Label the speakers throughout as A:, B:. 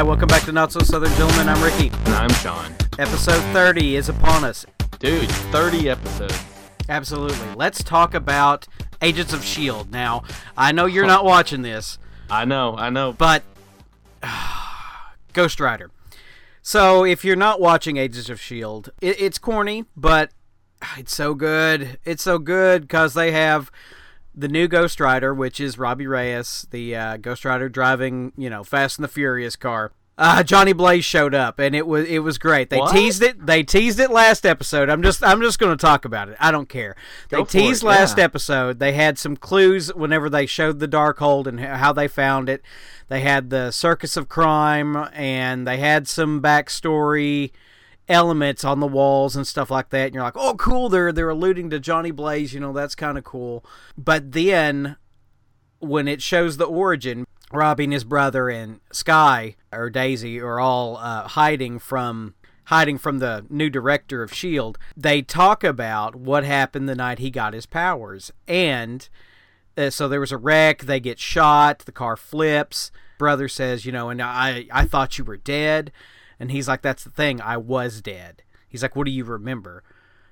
A: Hi, welcome back to Not So Southern Gentlemen. I'm Ricky.
B: And I'm Sean.
A: Episode 30 is upon us.
B: Dude, 30 episodes.
A: Absolutely. Let's talk about Agents of S.H.I.E.L.D. Now, I know you're not watching this,
B: I know, I know.
A: but Ghost Rider. So, if you're not watching Agents of S.H.I.E.L.D., it, it's corny, but it's so good. It's so good because they have the new Ghost Rider, which is Robbie Reyes, the uh, Ghost Rider driving, you know, Fast and the Furious car. Uh, Johnny Blaze showed up, and it was it was great. They
B: What?
A: teased it. They teased it last episode. I'm just I'm just going to talk about it. I don't care. They
B: Go for
A: teased
B: it,
A: last
B: yeah.
A: episode. They had some clues whenever they showed the Darkhold and how they found it. They had the Circus of Crime, and they had some backstory elements on the walls and stuff like that. And you're like, oh, cool. They're they're alluding to Johnny Blaze. You know, that's kind of cool. But then when it shows the origin, Robbie and his brother and Sky or Daisy are all uh, hiding from hiding from the new director of Shield. They talk about what happened the night he got his powers, and uh, so there was a wreck. They get shot. The car flips. Brother says, you know, and I I thought you were dead, and he's like, that's the thing. I was dead. He's like, what do you remember?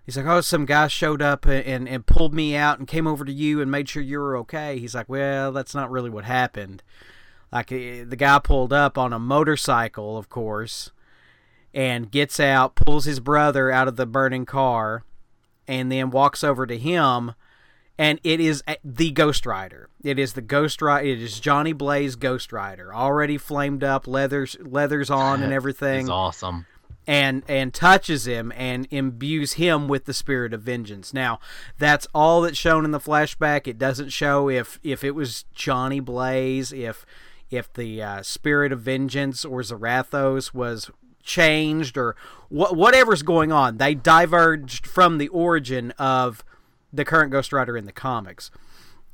A: He's like, oh, some guy showed up and, and, pulled me out and came over to you and made sure you were okay. He's like, well, that's not really what happened. Like, eh, the guy pulled up on a motorcycle, of course, and gets out, pulls his brother out of the burning car, and then walks over to him. And it is the Ghost Rider. It is the Ghost Rider. It is Johnny Blaze Ghost Rider, already flamed up, leathers leathers on, and everything
B: It's awesome.
A: and and touches him and imbues him with the spirit of vengeance. Now, that's all that's shown in the flashback. It doesn't show if if it was Johnny Blaze, if if the uh, spirit of vengeance or Zarathos was changed or wh- whatever's going on. They diverged from the origin of the current Ghost Rider in the comics,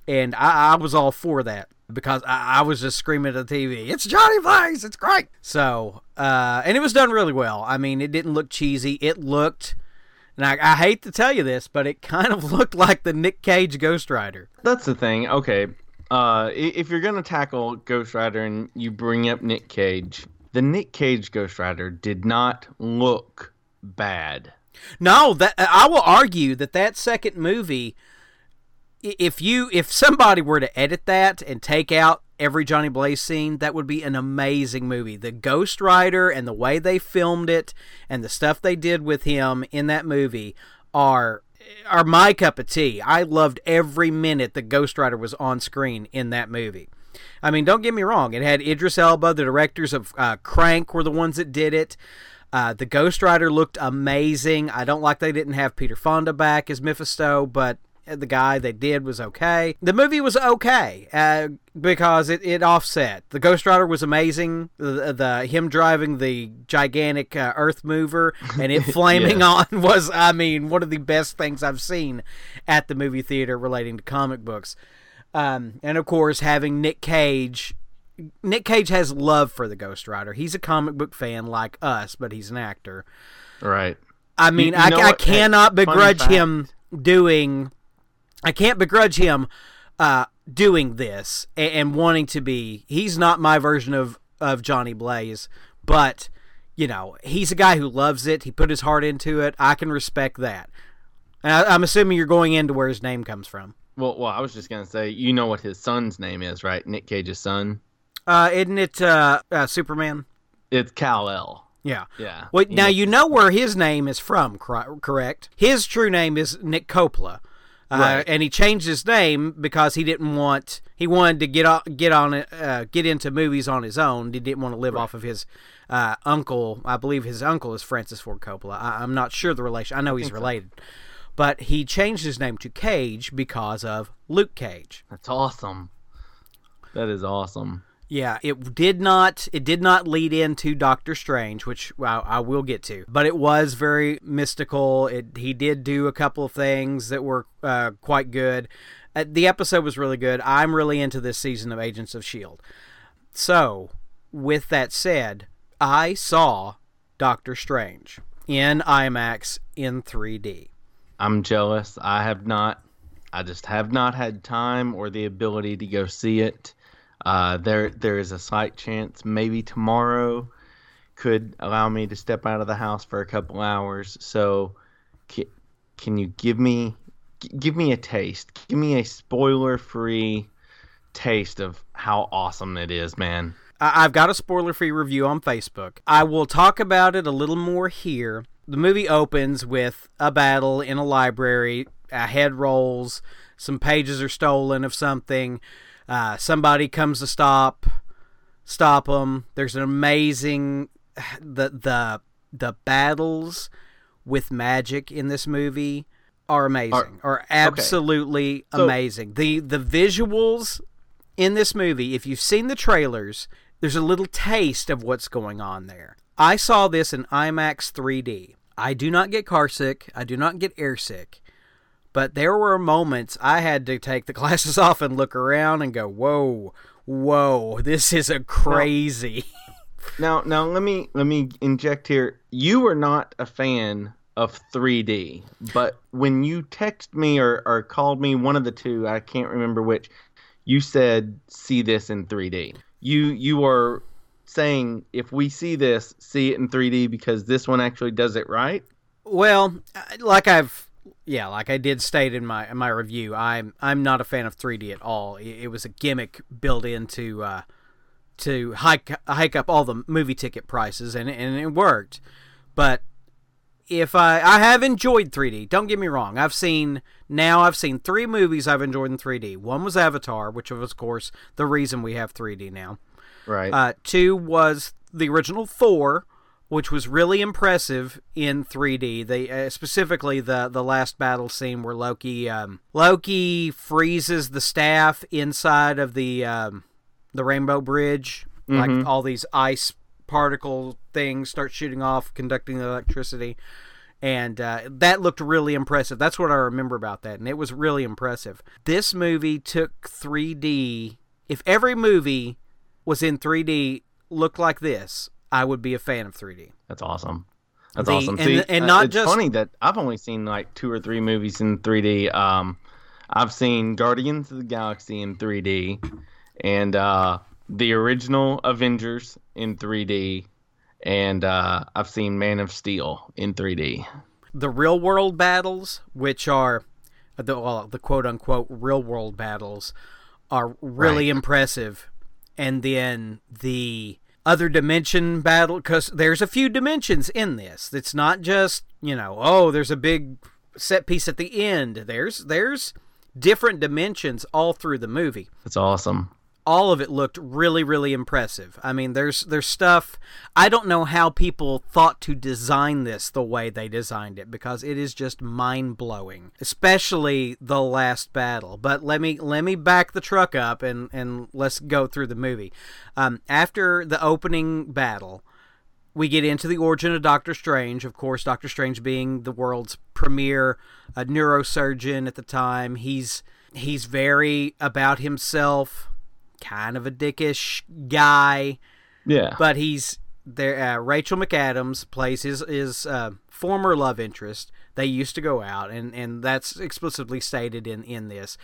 A: and I, I was all for that because I, I was just screaming at the TV, "It's Johnny Blaze! It's great!" So, uh, and it was done really well. I mean, it didn't look cheesy. It looked, and I, I hate to tell you this, but it kind of looked like the Nick Cage Ghost Rider.
B: That's the thing. Okay. Uh, if you're to tackle Ghost Rider and you bring up Nick Cage, the Nick Cage Ghost Rider did not look bad.
A: No, that I will argue that that second movie, if you if somebody were to edit that and take out every Johnny Blaze scene, that would be an amazing movie. The Ghost Rider and the way they filmed it and the stuff they did with him in that movie are are my cup of tea. I loved every minute the Ghost Rider was on screen in that movie. I mean, don't get me wrong. It had Idris Elba. The directors of uh, Crank were the ones that did it. Uh, the Ghost Rider looked amazing. I don't like they didn't have Peter Fonda back as Mephisto, but the guy they did was okay. The movie was okay uh, because it, it offset. The Ghost Rider was amazing. The, the him driving the gigantic uh, Earth mover and it flaming on was, I mean, one of the best things I've seen at the movie theater relating to comic books. Um, and of course, having Nick Cage Nick Cage has love for the Ghost Rider. He's a comic book fan like us, but he's an actor.
B: Right.
A: I mean,
B: you
A: I,
B: know
A: I cannot
B: Funny
A: begrudge him doing. I can't begrudge him uh, doing this and, and wanting to be. He's not my version of of Johnny Blaze, but you know, he's a guy who loves it. He put his heart into it. I can respect that. And I, I'm assuming you're going into where his name comes from.
B: Well, well, I was just going to say, you know what his son's name is, right? Nick Cage's son?
A: Uh, isn't it uh, uh, Superman?
B: It's Kal-El.
A: Yeah.
B: Yeah.
A: Well, now you know where his name is from, correct? His true name is Nick Coppola, uh,
B: Right.
A: and he changed his name because he didn't want he wanted to get on, get on uh, get into movies on his own. He didn't want to live off of his uh, uncle. I believe his uncle is Francis Ford Coppola. I, I'm not sure the relation. I know he's related, but he changed his name to Cage because of Luke Cage.
B: That's awesome. That is awesome.
A: Yeah, it did not. It did not lead into Doctor Strange, which I, I will get to. But it was very mystical. It he did do a couple of things that were uh, quite good. Uh, the episode was really good. I'm really into this season of Agents of Shield. So, with that said, I saw Doctor Strange in IMAX in 3D.
B: I'm jealous. I have not. I just have not had time or the ability to go see it. Uh, there there is a slight chance maybe tomorrow could allow me to step out of the house for a couple hours. So, can, can you give me give me a taste? Give me a spoiler free taste of how awesome it is, man.
A: I've got a spoiler free review on Facebook. I will talk about it a little more here. The movie opens with a battle in a library, a head rolls, some pages are stolen of something. Uh, somebody comes to stop stop them. There's an amazing the the the battles with magic in this movie are amazing. Are, are absolutely okay. so, amazing. The the visuals in this movie, if you've seen the trailers, there's a little taste of what's going on there. I saw this in IMAX 3D. I do not get car sick. I do not get air sick. But there were moments I had to take the glasses off and look around and go, "Whoa, whoa, this is a crazy."
B: Now, now let me let me inject here. You were not a fan of 3D, but when you text me or, or called me, one of the two, I can't remember which, you said see this in 3D. You you are saying if we see this, see it in 3D because this one actually does it right.
A: Well, uh, like I've yeah, like I did state in my in my review, I'm I'm not a fan of 3D at all. It, it was a gimmick built into uh, to hike hike up all the movie ticket prices, and and it worked. But if I I have enjoyed 3D, don't get me wrong. I've seen now I've seen three movies I've enjoyed in 3D. One was Avatar, which was of course the reason we have 3D now.
B: Right.
A: Uh, two was the original Thor, which was really impressive in 3D. They uh, specifically the the last battle scene where Loki um, Loki freezes the staff inside of the um, the Rainbow Bridge, mm-hmm. like all these ice particle things start shooting off, conducting the electricity. And uh, that looked really impressive. That's what I remember about that. And it was really impressive. This movie took 3D. If every movie was in 3D, looked like this, I would be a fan of 3D.
B: That's awesome. That's the, awesome. And, See, and uh, not uh, it's just funny that I've only seen like two or three movies in 3D. Um, I've seen Guardians of the Galaxy in 3D, and uh, the original Avengers in 3D, and uh, I've seen Man of Steel in 3D.
A: The real world battles, which are the well, the quote unquote real world battles, are really right. impressive, and then the other dimension battle because there's a few dimensions in this. It's not just you know oh there's a big set piece at the end. There's there's different dimensions all through the movie.
B: That's awesome
A: all of it looked really really impressive. I mean, there's there's stuff I don't know how people thought to design this the way they designed it because it is just mind-blowing, especially the last battle. But let me let me back the truck up and and let's go through the movie. Um, after the opening battle, we get into the origin of Doctor Strange. Of course, Doctor Strange being the world's premier uh, neurosurgeon at the time. He's he's very about himself kind of a dickish guy.
B: Yeah.
A: But he's there. Uh, Rachel McAdams plays his his uh, former love interest. They used to go out, and and that's explicitly stated in in this.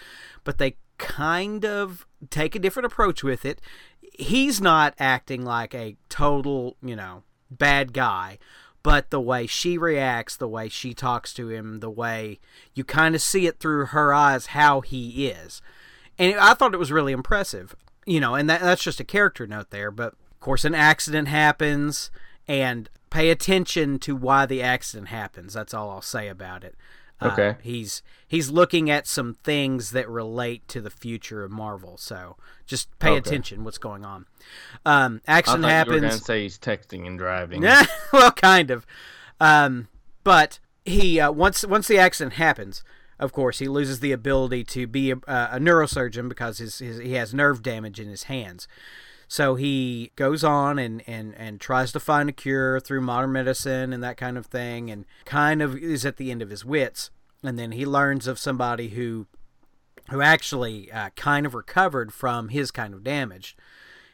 A: But they kind of take a different approach with it. He's not acting like a total, you know, bad guy, but the way she reacts, the way she talks to him, the way you kind of see it through her eyes how he is. And I thought it was really impressive you know, and that, that's just a character note there. But of course, an accident happens, and pay attention to why the accident happens. That's all I'll say about it.
B: Uh, okay.
A: Uh, he's he's looking at some things that relate to the future of Marvel. So just pay okay. attention what's going on. Um, accident happens. You were
B: gonna say he's texting and driving.
A: Yeah, well, kind of. Um, but he uh, once once the accident happens, of course, he loses the ability to be a, a neurosurgeon because his, his, he has nerve damage in his hands. So he goes on and, and, and tries to find a cure through modern medicine and that kind of thing, and kind of is at the end of his wits. And then he learns of somebody who who actually uh, kind of recovered from his kind of damage.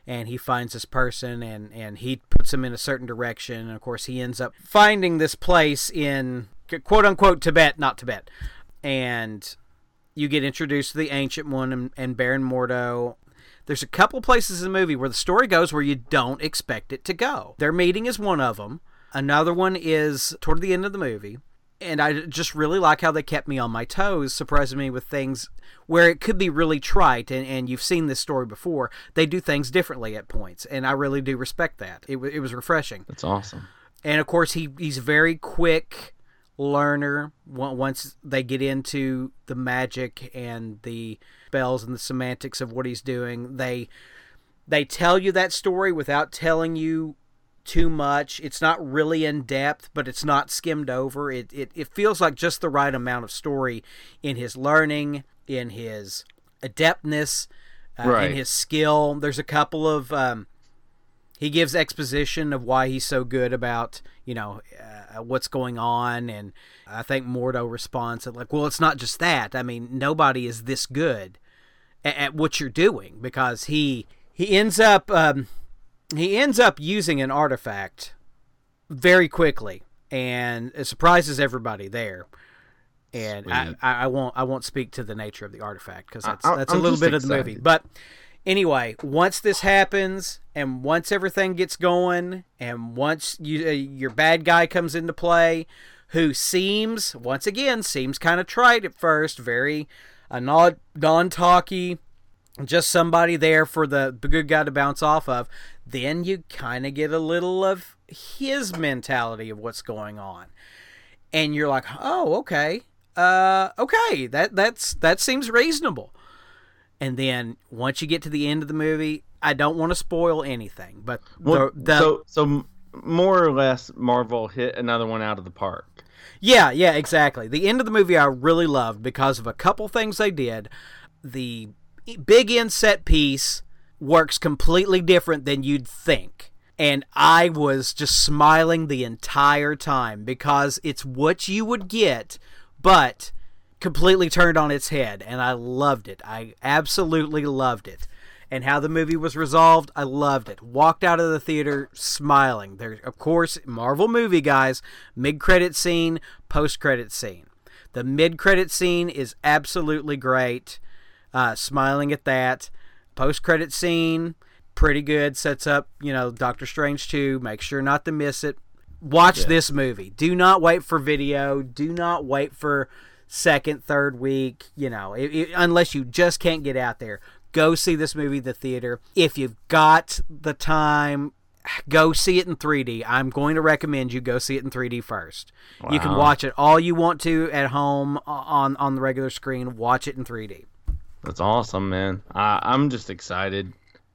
A: And he finds this person and, and he puts him in a certain direction. And of course, he ends up finding this place in quote unquote Tibet, not Tibet, and you get introduced to the Ancient One and, and Baron Mordo. there's a couple places in the movie where the story goes where you don't expect it to go. Their meeting is one of them. Another one is toward the end of the movie. And I just really like how they kept me on my toes, surprising me with things where it could be really trite. And, and you've seen this story before. They do things differently at points. And I really do respect that. It, it was refreshing.
B: That's awesome.
A: And of course, he, he's very quick learner once they get into the magic and the spells and the semantics of what he's doing they they tell you that story without telling you too much. It's not really in depth but it's not skimmed over. It, it, it feels like just the right amount of story in his learning in his adeptness uh,
B: Right.
A: in his skill. There's a couple of um, he gives exposition of why he's so good about you know uh, what's going on. And i think mordo responds at like well it's not just that. I mean nobody is this good at, at what you're doing because he he ends up um, he ends up using an artifact very quickly and it surprises everybody there. And I, I, I won't I won't speak to the nature of the artifact because that's
B: I-
A: that's a
B: I'm
A: little
B: just
A: bit of the movie. But anyway, once this happens and once everything gets going and once you uh, your bad guy comes into play, who seems once again seems kind of trite at first, very uh, non talky, just somebody there for the, the good guy to bounce off of. Then you kind of get a little of his mentality of what's going on and you're like, "Oh, okay, uh, okay, that that's that seems reasonable." And then once you get to the end of the movie, I don't want to spoil anything, but
B: Well,
A: the, the
B: so so more or less, Marvel hit another one out of the park.
A: yeah, yeah, exactly. The end of the movie I really loved because of a couple things they did. The big end set piece works completely different than you'd think. And I was just smiling the entire time because it's what you would get, but completely turned on its head. And I loved it. I absolutely loved it. And how the movie was resolved, I loved it. Walked out of the theater smiling. There, of course, Marvel movie guys, mid credit scene, post credit scene. The mid credit scene is absolutely great. Uh, smiling at that. Post credit scene, pretty good. Sets up, you know, Doctor Strange 2. Make sure not to miss it. Watch this movie. Do not wait for video. Do not wait for second, third week, you know, it, it- unless you just can't get out there. Go see this movie the theater. If you've got the time, go see it in 3D. I'm going to recommend you go see it in 3D first. You can watch it all you want to at home on on the regular screen. Watch it in 3D.
B: That's awesome, man. I, I'm just excited.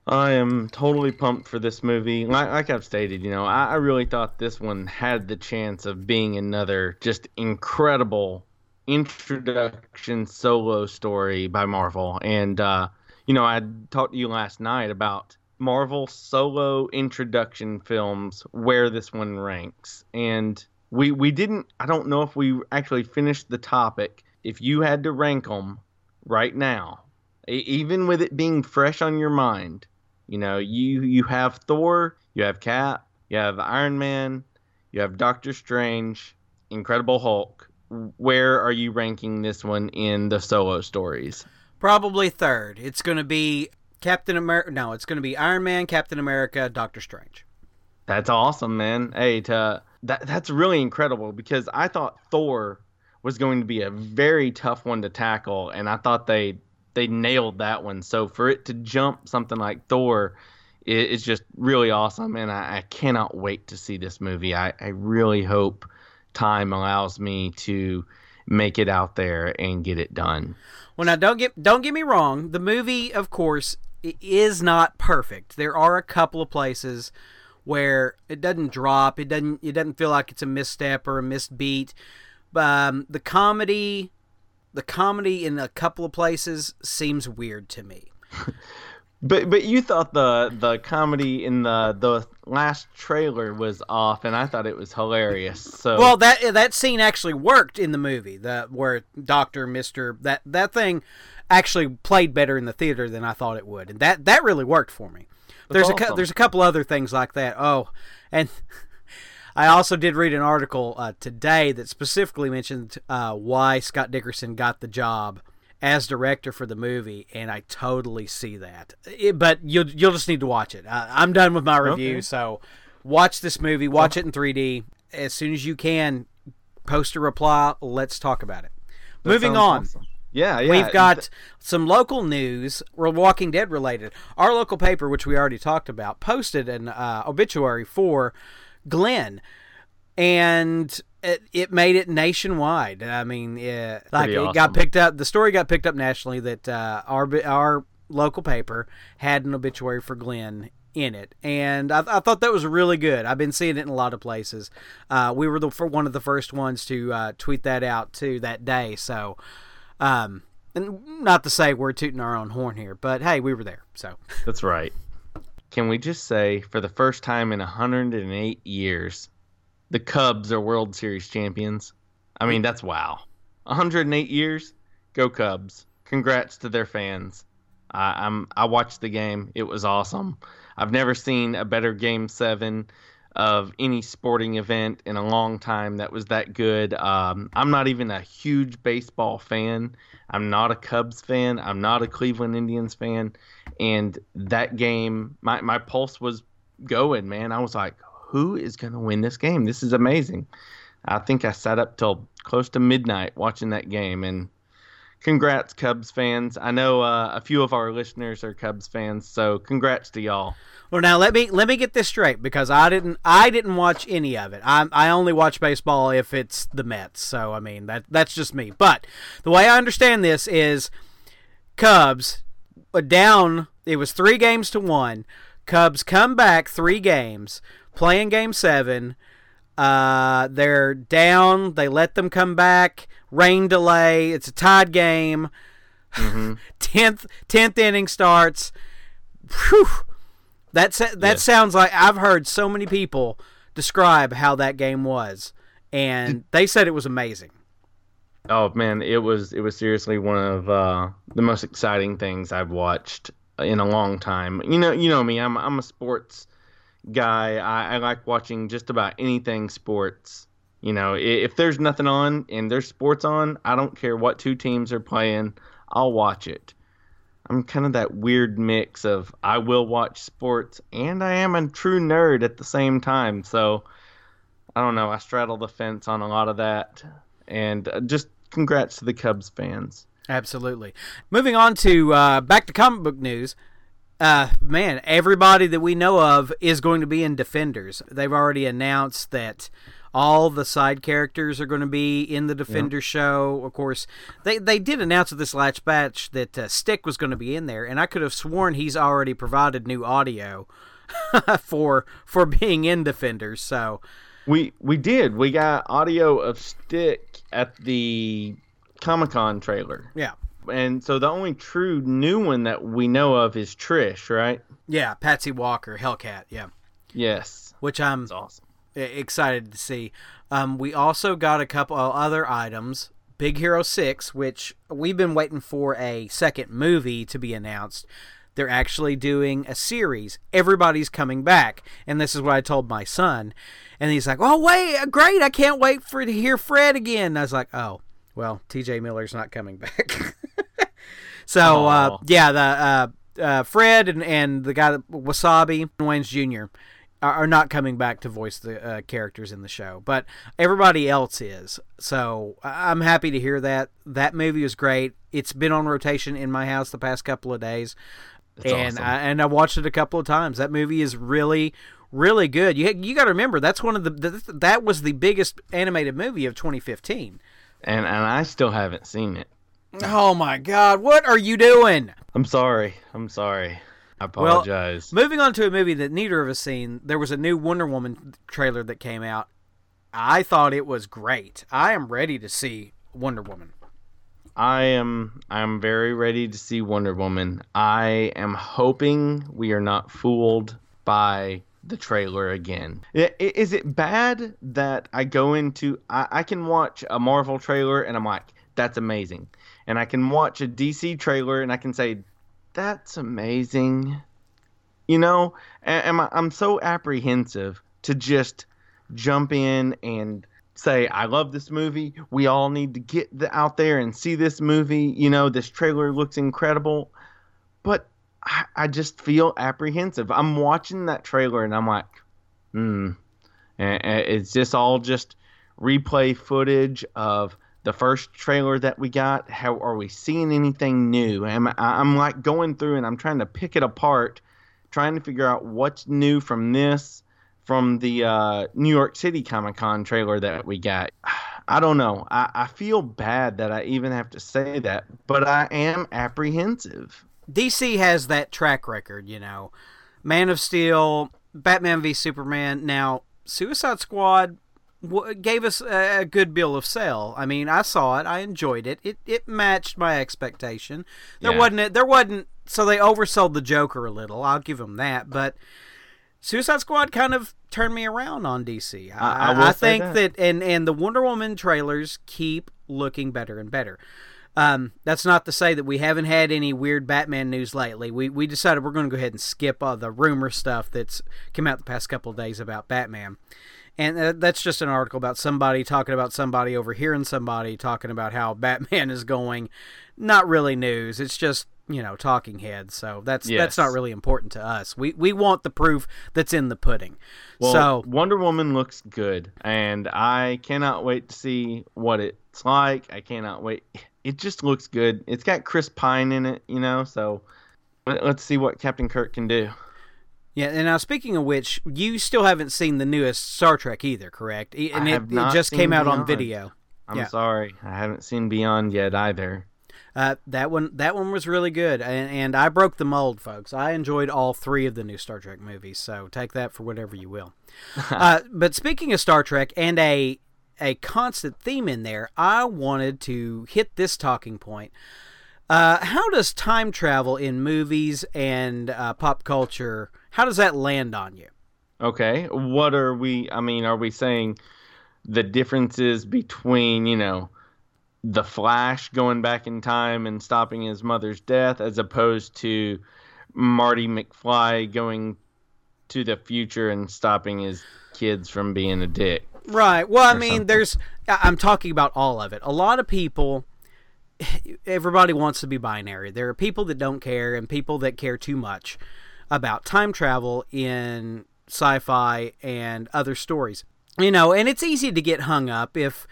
B: I am totally pumped for this movie. Like, like I've stated, you know, I, I really thought this one had the chance of being another just incredible introduction solo story by Marvel. And, uh, you know, I talked to you last night about Marvel solo introduction films, where this one ranks. And we, we didn't, I don't know if we actually finished the topic. If you had to rank them right now, even with it being fresh on your mind, you know, you you have Thor, you have Cap, you have Iron Man, you have Doctor Strange, Incredible Hulk. Where are you ranking this one in the solo stories?
A: Probably third. It's going to be Captain America. No, it's going to be Iron Man, Captain America, Doctor Strange.
B: That's awesome, man. Hey, to, that that's really incredible because I thought Thor was going to be a very tough one to tackle, and I thought they they nailed that one. So for it to jump something like Thor, it, it's just really awesome, and I, I cannot wait to see this movie. I, I really hope time allows me to make it out there and get it done.
A: Well, now don't get don't get me wrong. The movie, of course, is not perfect. There are a couple of places where it doesn't drop. It doesn't. It doesn't feel like it's a misstep or a missed beat. Um, the comedy, the comedy in a couple of places seems weird to me.
B: But but you thought the the comedy in the the last trailer was off, and I thought it was hilarious. So
A: Well, that that scene actually worked in the movie. The where Doctor Mister that that thing actually played better in the theater than I thought it would, and that that really worked for me. There's a there's a couple other things like that. Oh, and I also did read an article uh, today that specifically mentioned uh, why Scott Derrickson got the job as director for the movie, and I totally see that. It, but you'll you'll just need to watch it. Uh, I'm done with my review, okay. so watch this movie, watch it in 3D as soon as you can. Post a reply. Let's talk about it. That Moving on. Awesome.
B: Yeah, yeah.
A: We've got some local news, We're Walking Dead related. Our local paper, which we already talked about, posted an uh, obituary for Glenn, and it, it made it nationwide. I mean, yeah, like Pretty it awesome. got picked up. The story got picked up nationally that uh, our our local paper had an obituary for Glenn in it, and I, I, thought that was really good. I've been seeing it in a lot of places. Uh, we were the for one of the first ones to uh, tweet that out too that day. So, um, and not to say we're tooting our own horn here, but hey, we were there. So
B: that's right. Can we just say, for the first time in 108 years, the Cubs are World Series champions? I mean, that's wow. 108 years, go Cubs! Congrats to their fans. I, I'm I watched the game. It was awesome. I've never seen a better Game Seven of any sporting event in a long time that was that good. Um, I'm not even a huge baseball fan. I'm not a Cubs fan. I'm not a Cleveland Indians fan. And that game, my, my pulse was going, man. I was like, who is going to win this game? This is amazing. I think I sat up till close to midnight watching that game. And congrats, Cubs fans. I know uh, a few of our listeners are Cubs fans, so congrats to y'all.
A: Well, now let me let me get this straight because I didn't I didn't watch any of it. I I only watch baseball if it's the Mets. So I mean that that's just me. But the way I understand this is Cubs uh, down. It was three games to one. Cubs come back three games, playing game seven. Uh, they're down. They let them come back. Rain delay. It's a tied game. Mm-hmm. Tenth tenth inning starts. Whew that that yeah. sounds like I've heard so many people describe how that game was, and they said it was amazing.
B: Oh man, it was it was seriously one of uh, the most exciting things I've watched in a long time. You know, you know me. I'm I'm a sports guy. I, I like watching just about anything sports. You know, if there's nothing on and there's sports on, I don't care what two teams are playing. I'll watch it. I'm kind of that weird mix of I will watch sports and I am a true nerd at the same time. So I don't know. I straddle the fence on a lot of that. And uh, just congrats to the Cubs fans.
A: Absolutely. Moving on to uh, back to comic book news. Uh, man, everybody that we know of is going to be in Defenders. They've already announced that all the side characters are going to be in the Defender show. Of course, they they did announce at this last batch that uh, Stick was going to be in there, and I could have sworn he's already provided new audio for for being in Defenders. So
B: we we did. We got audio of Stick at the Comic Con trailer.
A: Yeah.
B: And so the only true new one that we know of is Trish, right?
A: Yeah, Patsy Walker, Hellcat. Yeah.
B: Yes.
A: Which I'm
B: That's awesome
A: excited to see. Um, we also got a couple of other items. Big Hero 6, which we've been waiting for a second movie to be announced. They're actually doing a series. Everybody's coming back. And this is what I told my son. And he's like, Oh, wait, great. I can't wait for to hear Fred again. And I was like, Oh, well, TJ Miller's not coming back. so, uh, yeah, the uh, uh, Fred and, and the guy, Wasabi, Wayans Jr., are not coming back to voice the uh, characters in the show, but everybody else is. So I'm happy to hear that. That movie was great. It's been on rotation in my house the past couple of days, that's and awesome. I, and I watched it a couple of times. That movie is really really good. You you got to remember that's one of the, the that was the biggest animated movie of 2015.
B: And and I still haven't seen it.
A: Oh my god, what are you doing?
B: I'm sorry. I'm sorry. I apologize.
A: Well, moving on to a movie that neither of us seen, there was a new Wonder Woman trailer that came out. I thought it was great. I am ready to see Wonder Woman.
B: I am I am very ready to see Wonder Woman. I am hoping we are not fooled by the trailer again. Is it bad that I go into I, I can watch a Marvel trailer and I'm like, that's amazing. And I can watch a DC trailer and I can say, that's amazing. You know, and I'm so apprehensive to just jump in and say I love this movie. We all need to get the, out there and see this movie. You know, this trailer looks incredible, but I, I just feel apprehensive. I'm watching that trailer and I'm like, hmm, it's just all just replay footage of the first trailer that we got. How are we seeing anything new? I'm, I'm like going through and I'm trying to pick it apart, trying to figure out what's new from this from the uh, New York City Comic Con trailer that we got. I don't know. I, I feel bad that I even have to say that, but I am apprehensive.
A: DC has that track record, you know. Man of Steel, Batman v Superman. Now, Suicide Squad w- gave us a, a, good bill of sale. I mean, I saw it, I enjoyed it. It it matched my expectation. There yeah. wasn't it. there wasn't so they oversold the Joker a little. I'll give them that, but Suicide Squad kind of turned me around on DC. I, I, I think that. that. and and the Wonder Woman trailers keep looking better and better. Um, that's not to say that we haven't had any weird Batman news lately. We we decided we're going to go ahead and skip all the rumor stuff that's come out the past couple of days about Batman. And uh, that's just an article about somebody talking about somebody overhearing somebody talking about how Batman is going. Not really news. It's just you know talking heads so that's yes. that's not really important to us we we want the proof that's in the pudding
B: well,
A: so
B: wonder woman looks good and i cannot wait to see what it's like i cannot wait it just looks good it's got chris pine in it you know so let's see what captain kirk can do
A: yeah, and now speaking of which, you still haven't seen the newest Star Trek either, correct? And
B: it,
A: it, just came out Beyond. on video.
B: I'm yeah. sorry, I haven't seen Beyond yet either.
A: Uh, that one, that one was really good, and, and I broke the mold, folks. I enjoyed all three of the new Star Trek movies, so take that for whatever you will. uh, but speaking of Star Trek and a a constant theme in there, I wanted to hit this talking point. Uh, how does time travel in movies and uh, pop culture? How does that land on you?
B: Okay, what are we? I mean, are we saying the differences between you know? the Flash going back in time and stopping his mother's death, as opposed to Marty McFly going to the future and stopping his kids from being a dick.
A: Right. Well, I mean, something. there's. I'm talking about all of it. A lot of people. Everybody wants to be binary. There are people that don't care and people that care too much about time travel in sci fi and other stories. You know, and it's easy to get hung up if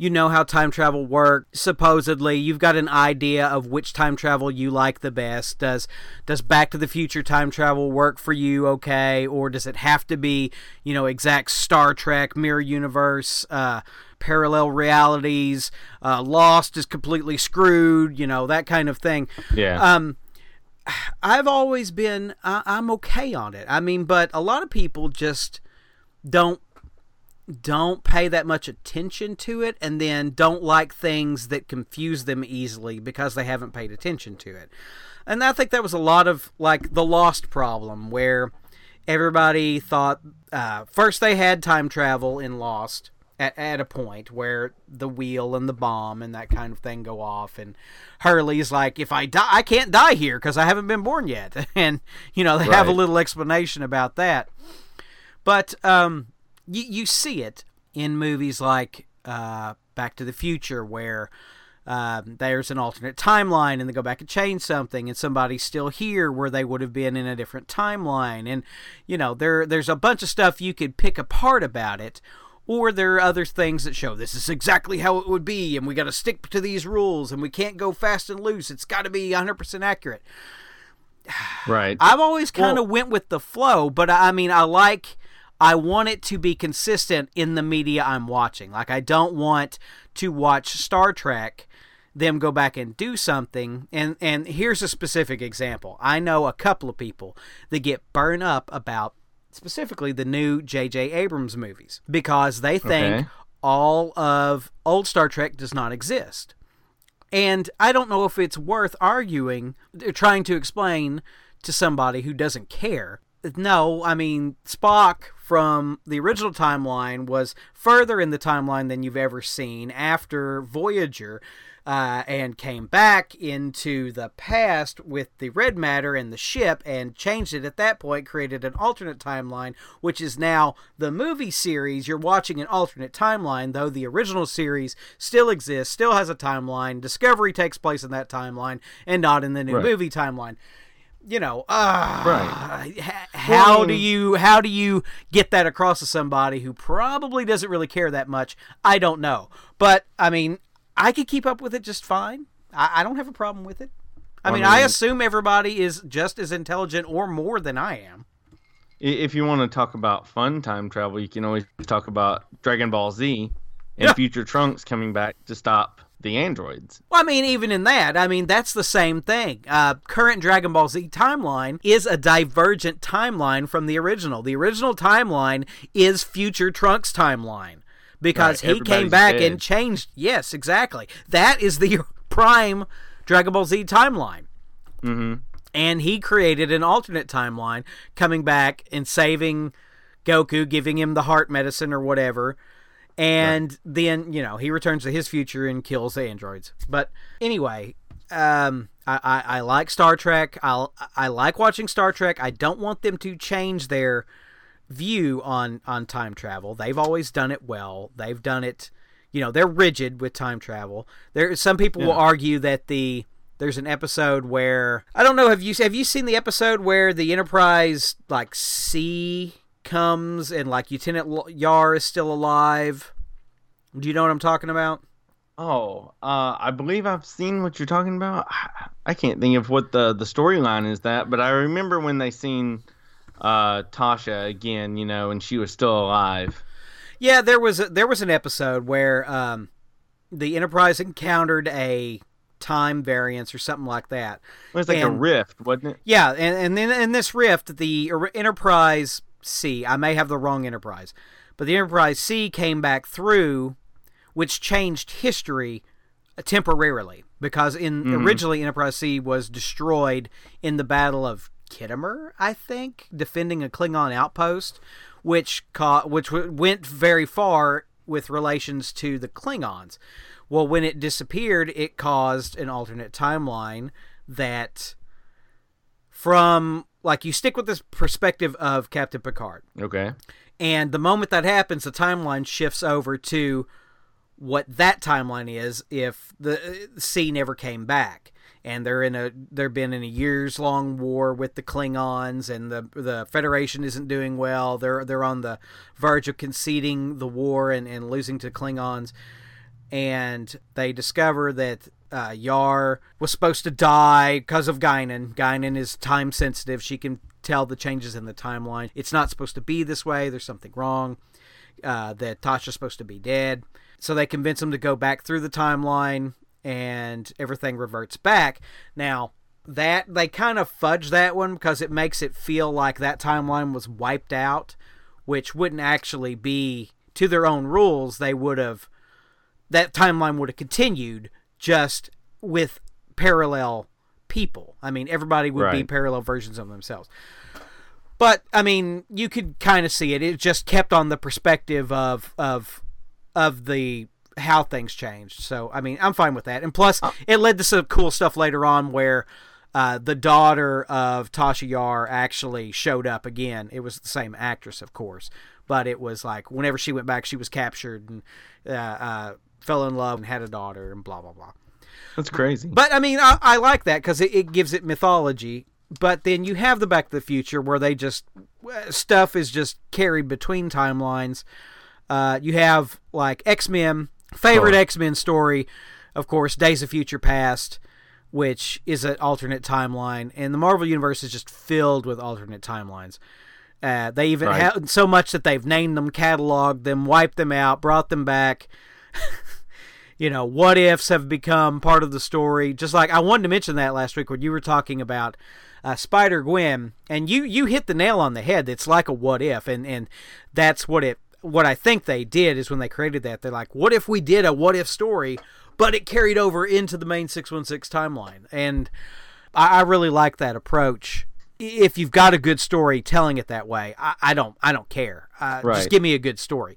A: you know how time travel works supposedly you've got an idea of which time travel you like the best. Does does back to the future time travel work for you okay? Or does it have to be you know exact star trek mirror universe uh, parallel realities uh, lost is completely screwed you know that kind of thing?
B: Yeah.
A: Um I've always been I, I'm okay on it. I mean, but a lot of people just don't don't pay that much attention to it and then don't like things that confuse them easily because they haven't paid attention to it. And I think that was a lot of like the lost problem where everybody thought uh, first they had time travel in Lost at, at a point where the wheel and the bomb and that kind of thing go off and Hurley's like if I die I can't die here because I haven't been born yet and you know they right. have a little explanation about that. But um you, you see it in movies like uh, Back to the Future, where um, there's an alternate timeline and they go back and change something, and somebody's still here where they would have been in a different timeline. And, you know, there there's a bunch of stuff you could pick apart about it. Or there are other things that show this is exactly how it would be, and we got to stick to these rules, and we can't go fast and loose. It's got to be 100% accurate.
B: Right.
A: I've always kind of well, went with the flow, but I mean, I like I want it to be consistent in the media I'm watching. Like I don't want to watch Star Trek them go back and do something and and here's a specific example. I know a couple of people that get burned up about specifically the new JJ Abrams movies because they think okay. all of old Star Trek does not exist. And I don't know if it's worth arguing uh, trying to explain to somebody who doesn't care no, I mean Spock from the original timeline was further in the timeline than you've ever seen after Voyager. Uh, and came back into the past with the red matter and the ship and changed it at that point, created an alternate timeline, which is now the movie series. You're watching an alternate timeline, though the original series still exists, still has a timeline. Discovery takes place in that timeline and not in the new
B: Right.
A: movie timeline you know, uh,
B: Right.
A: How
B: Well,
A: do you how do you get that across to somebody who probably doesn't really care that much? I don't know, but I mean, I could keep up with it just fine. I, I don't have a problem with it. I
B: I
A: mean, I assume everybody is just as intelligent or more than I am.
B: If you want to talk about fun time travel, you can always talk about Dragon Ball Z and
A: Yeah.
B: future Trunks coming back to stop the androids.
A: Well, I mean, even in that, I mean, that's the same thing. Uh, current Dragon Ball Z timeline is a divergent timeline from the original. The original timeline is future Trunks' timeline because
B: Right,
A: he came back
B: dead.
A: and changed. Yes, exactly. That is the prime Dragon Ball Z timeline.
B: hmm
A: And he created an alternate timeline, coming back and saving Goku, giving him the heart medicine or whatever. And then, you know, he returns to his future and kills the androids. But anyway, um, I, I, I like Star Trek. I, I like watching Star Trek. I don't want them to change their view on, on time travel. They've always done it well. They've done it, you know, they're rigid with time travel. There, some people will argue that the there's an episode where I don't know. Have you have you seen the episode where the Enterprise like C comes and like Lieutenant Yar is still alive? Do you know what I'm talking about?
B: Oh, uh, I believe I've seen what you're talking about. I can't think of what the the storyline is that, but I remember when they seen uh, Tasha again, you know, and she was still alive.
A: Yeah, there was a, there was an episode where um, the Enterprise encountered a time variance or something like that.
B: It was like a rift, wasn't it?
A: Yeah, and and then in this rift, the Er- Enterprise C, I may have the wrong Enterprise, but the Enterprise C came back through, which changed history temporarily because in
B: Mhm.
A: originally Enterprise C was destroyed in the Battle of Khitomer, I think, defending a Klingon outpost, which ca- which w- went very far with relations to the Klingons. Well, when it disappeared, it caused an alternate timeline that from like you stick with this perspective of Captain Picard.
B: Okay.
A: And the moment that happens, the timeline shifts over to what that timeline is if the uh, C never came back. And they're in a they've been in a years long war with the Klingons and the the Federation isn't doing well. They're they're on the verge of conceding the war and, and losing to Klingons. And they discover that uh, Yar was supposed to die because of Guinan. Guinan is time sensitive. She can tell the changes in the timeline. It's not supposed to be this way. There's something wrong. Uh, that Tasha's supposed to be dead. So they convince him to go back through the timeline and everything reverts back. Now, that they kind of fudge that one because it makes it feel like that timeline was wiped out, which wouldn't actually be to their own rules. They would have that timeline would have continued just with parallel people. I mean, everybody would be parallel versions of themselves. But I mean, you could kind of see it. It just kept on the perspective of of of the how things changed. So I mean, I'm fine with that. And plus, it led to some cool stuff later on where uh, the daughter of Tasha Yar actually showed up again. It was the same actress, of course, but it was like whenever she went back, she was captured and uh, uh, fell in love and had a daughter and blah blah blah.
B: That's crazy.
A: But I mean, I, I like that because it, it gives it mythology. But then you have the Back to the Future where they just uh, stuff is just carried between timelines. Uh, you have like X Men favorite
B: Oh.
A: X Men story, of course, Days of Future Past, which is an alternate timeline, and the Marvel universe is just filled with alternate timelines. Uh, they even
B: Right.
A: have so much that they've named them, cataloged them, wiped them out, brought them back you know, what ifs have become part of the story. Just like I wanted to mention that last week when you were talking about uh, Spider Gwen, and you you hit the nail on the head. It's like a what if, and and that's what it. What I think they did is when they created that, they're like, what if we did a what if story, but it carried over into the main six one six timeline, and I, I really like that approach. if you've got a good story telling it that way, I, I don't I don't care. Uh,
B: Right.
A: Just give me a good story.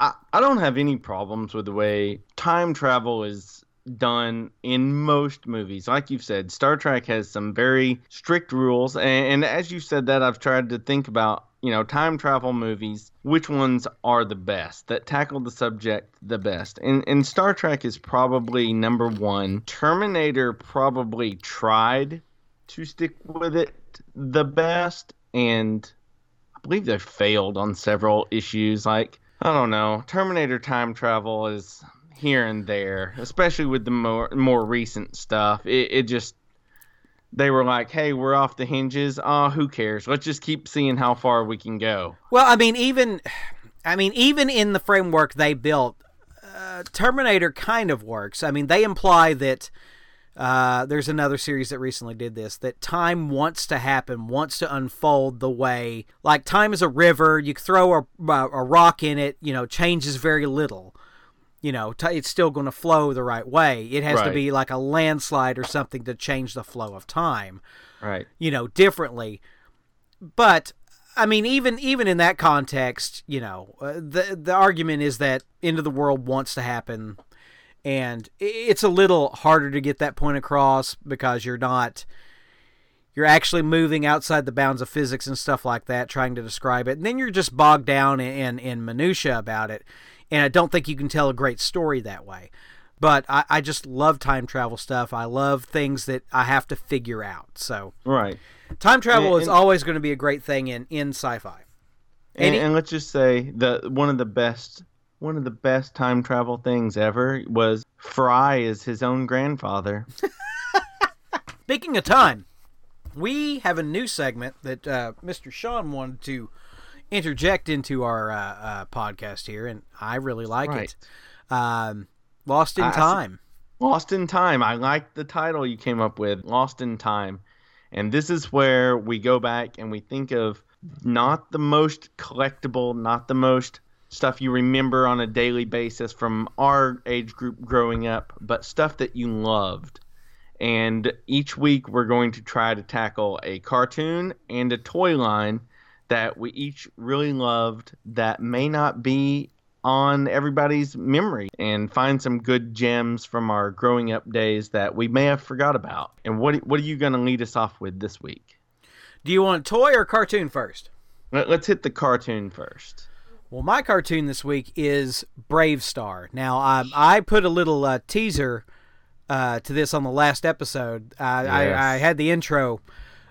B: I, I don't have any problems with the way time travel is done in most movies. Like you've said, Star Trek has some very strict rules. And, and as you said that, I've tried to think about, you know, time travel movies, which ones are the best that tackle the subject the best. And, and Star Trek is probably number one. Terminator probably tried to stick with it the best. And I believe they failed on several issues. Like, I don't know. Terminator time travel is here and there, especially with the more more recent stuff. It, it just they were like, "Hey, we're off the hinges. Oh, who cares? Let's just keep seeing how far we can go."
A: Well, I mean, even, I mean, even in the framework they built, uh, Terminator kind of works. I mean, they imply that uh, there's another series that recently did this that time wants to happen, wants to unfold the way like time is a river. You throw a, a rock in it, you know, changes very little. You know, t- it's still going to flow the right way. It has to be like a landslide or something to change the flow of time
B: Right.
A: you know differently but i mean even even in that context you know uh, the the argument is that end of the world wants to happen and it's a little harder to get that point across because you're not you're actually moving outside the bounds of physics and stuff like that trying to describe it. And then you're just bogged down in in minutia about it. And i don't think you can tell a great story that way. But I, I just love time travel stuff. I love things that i have to figure out. So
B: Right.
A: Time travel
B: And-
A: is
B: and-
A: always going to be a great thing in in sci-fi.
B: And, and let's just say the one of the best one of the best time travel things ever was Fry is his own grandfather.
A: Speaking of time, we have a new segment that uh, Mr. Sean wanted to interject into our uh, uh, podcast here, and I really like
B: Right.
A: it. Um, Lost in
B: I- I
A: Time.
B: Lost in Time. I like the title you came up with, Lost in Time. And this is where we go back and we think of not the most collectible, not the most stuff you remember on a daily basis from our age group growing up, but stuff that you loved. And each week we're going to try to tackle a cartoon and a toy line that we each really loved that may not be on everybody's memory and find some good gems from our growing up days that we may have forgot about. And what what are you going to lead us off with this week?
A: Do you want toy or cartoon first?
B: Let, let's hit the cartoon first.
A: Well, my cartoon this week is Bravestarr. Now, um, I put a little uh, teaser uh, to this on the last episode. Uh,
B: Yes.
A: I, I had the intro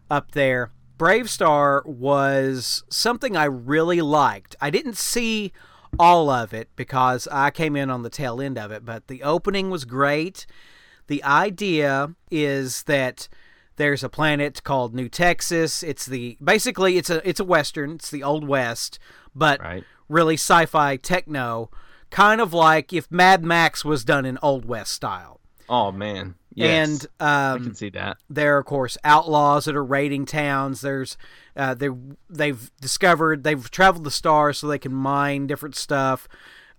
A: up there. Bravestarr was something I really liked. I didn't see all of it because I came in on the tail end of it, but the opening was great. The idea is that there's a planet called New Texas. It's the basically it's a it's a western. It's the old west, but
B: Right.
A: Really sci-fi techno, kind of like if Mad Max was done in old west style.
B: Oh man. Yes.
A: And
B: I
A: um,
B: can see that.
A: there are of course outlaws that are raiding towns there's uh, they they've discovered they've traveled the stars so they can mine different stuff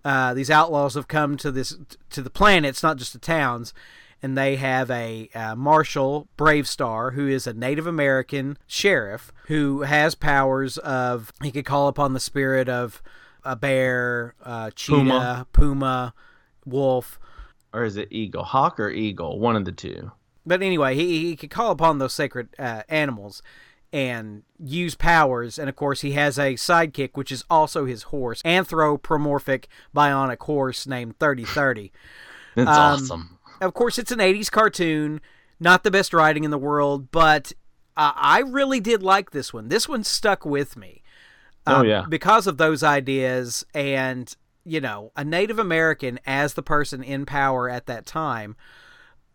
A: uh, these outlaws have come to this to the planets not just the towns and they have a uh, marshal Bravestarr who is a native american sheriff who has powers of he could call upon the spirit of a bear uh, cheetah
B: Puma.
A: puma wolf
B: Or is it eagle? Hawk or eagle? One of the two.
A: But anyway, he, he could call upon those sacred uh, animals and use powers. And of course, he has a sidekick, which is also his horse, anthropomorphic bionic horse named 3030.
B: That's
A: Um,
B: awesome.
A: Of course, it's an 80s cartoon, not the best writing in the world, but uh, I really did like this one. This one stuck with me.
B: Oh,
A: um,
B: yeah.
A: Because of those ideas and, you know, a Native American as the person in power at that time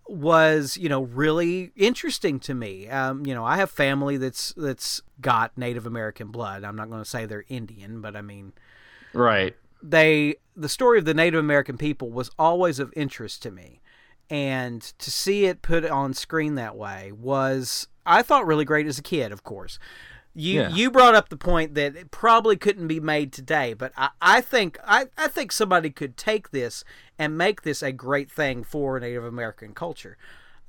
A: was you know really interesting to me. Um, you know, I have family that's that's got Native American blood. I'm not going to say they're Indian, but I mean
B: Right.
A: they the story of the Native American people was always of interest to me, and to see it put on screen that way was I thought really great as a kid. Of course, you
B: Yeah.
A: you brought up the point that it probably couldn't be made today, but I, I think I, I think somebody could take this and make this a great thing for Native American culture.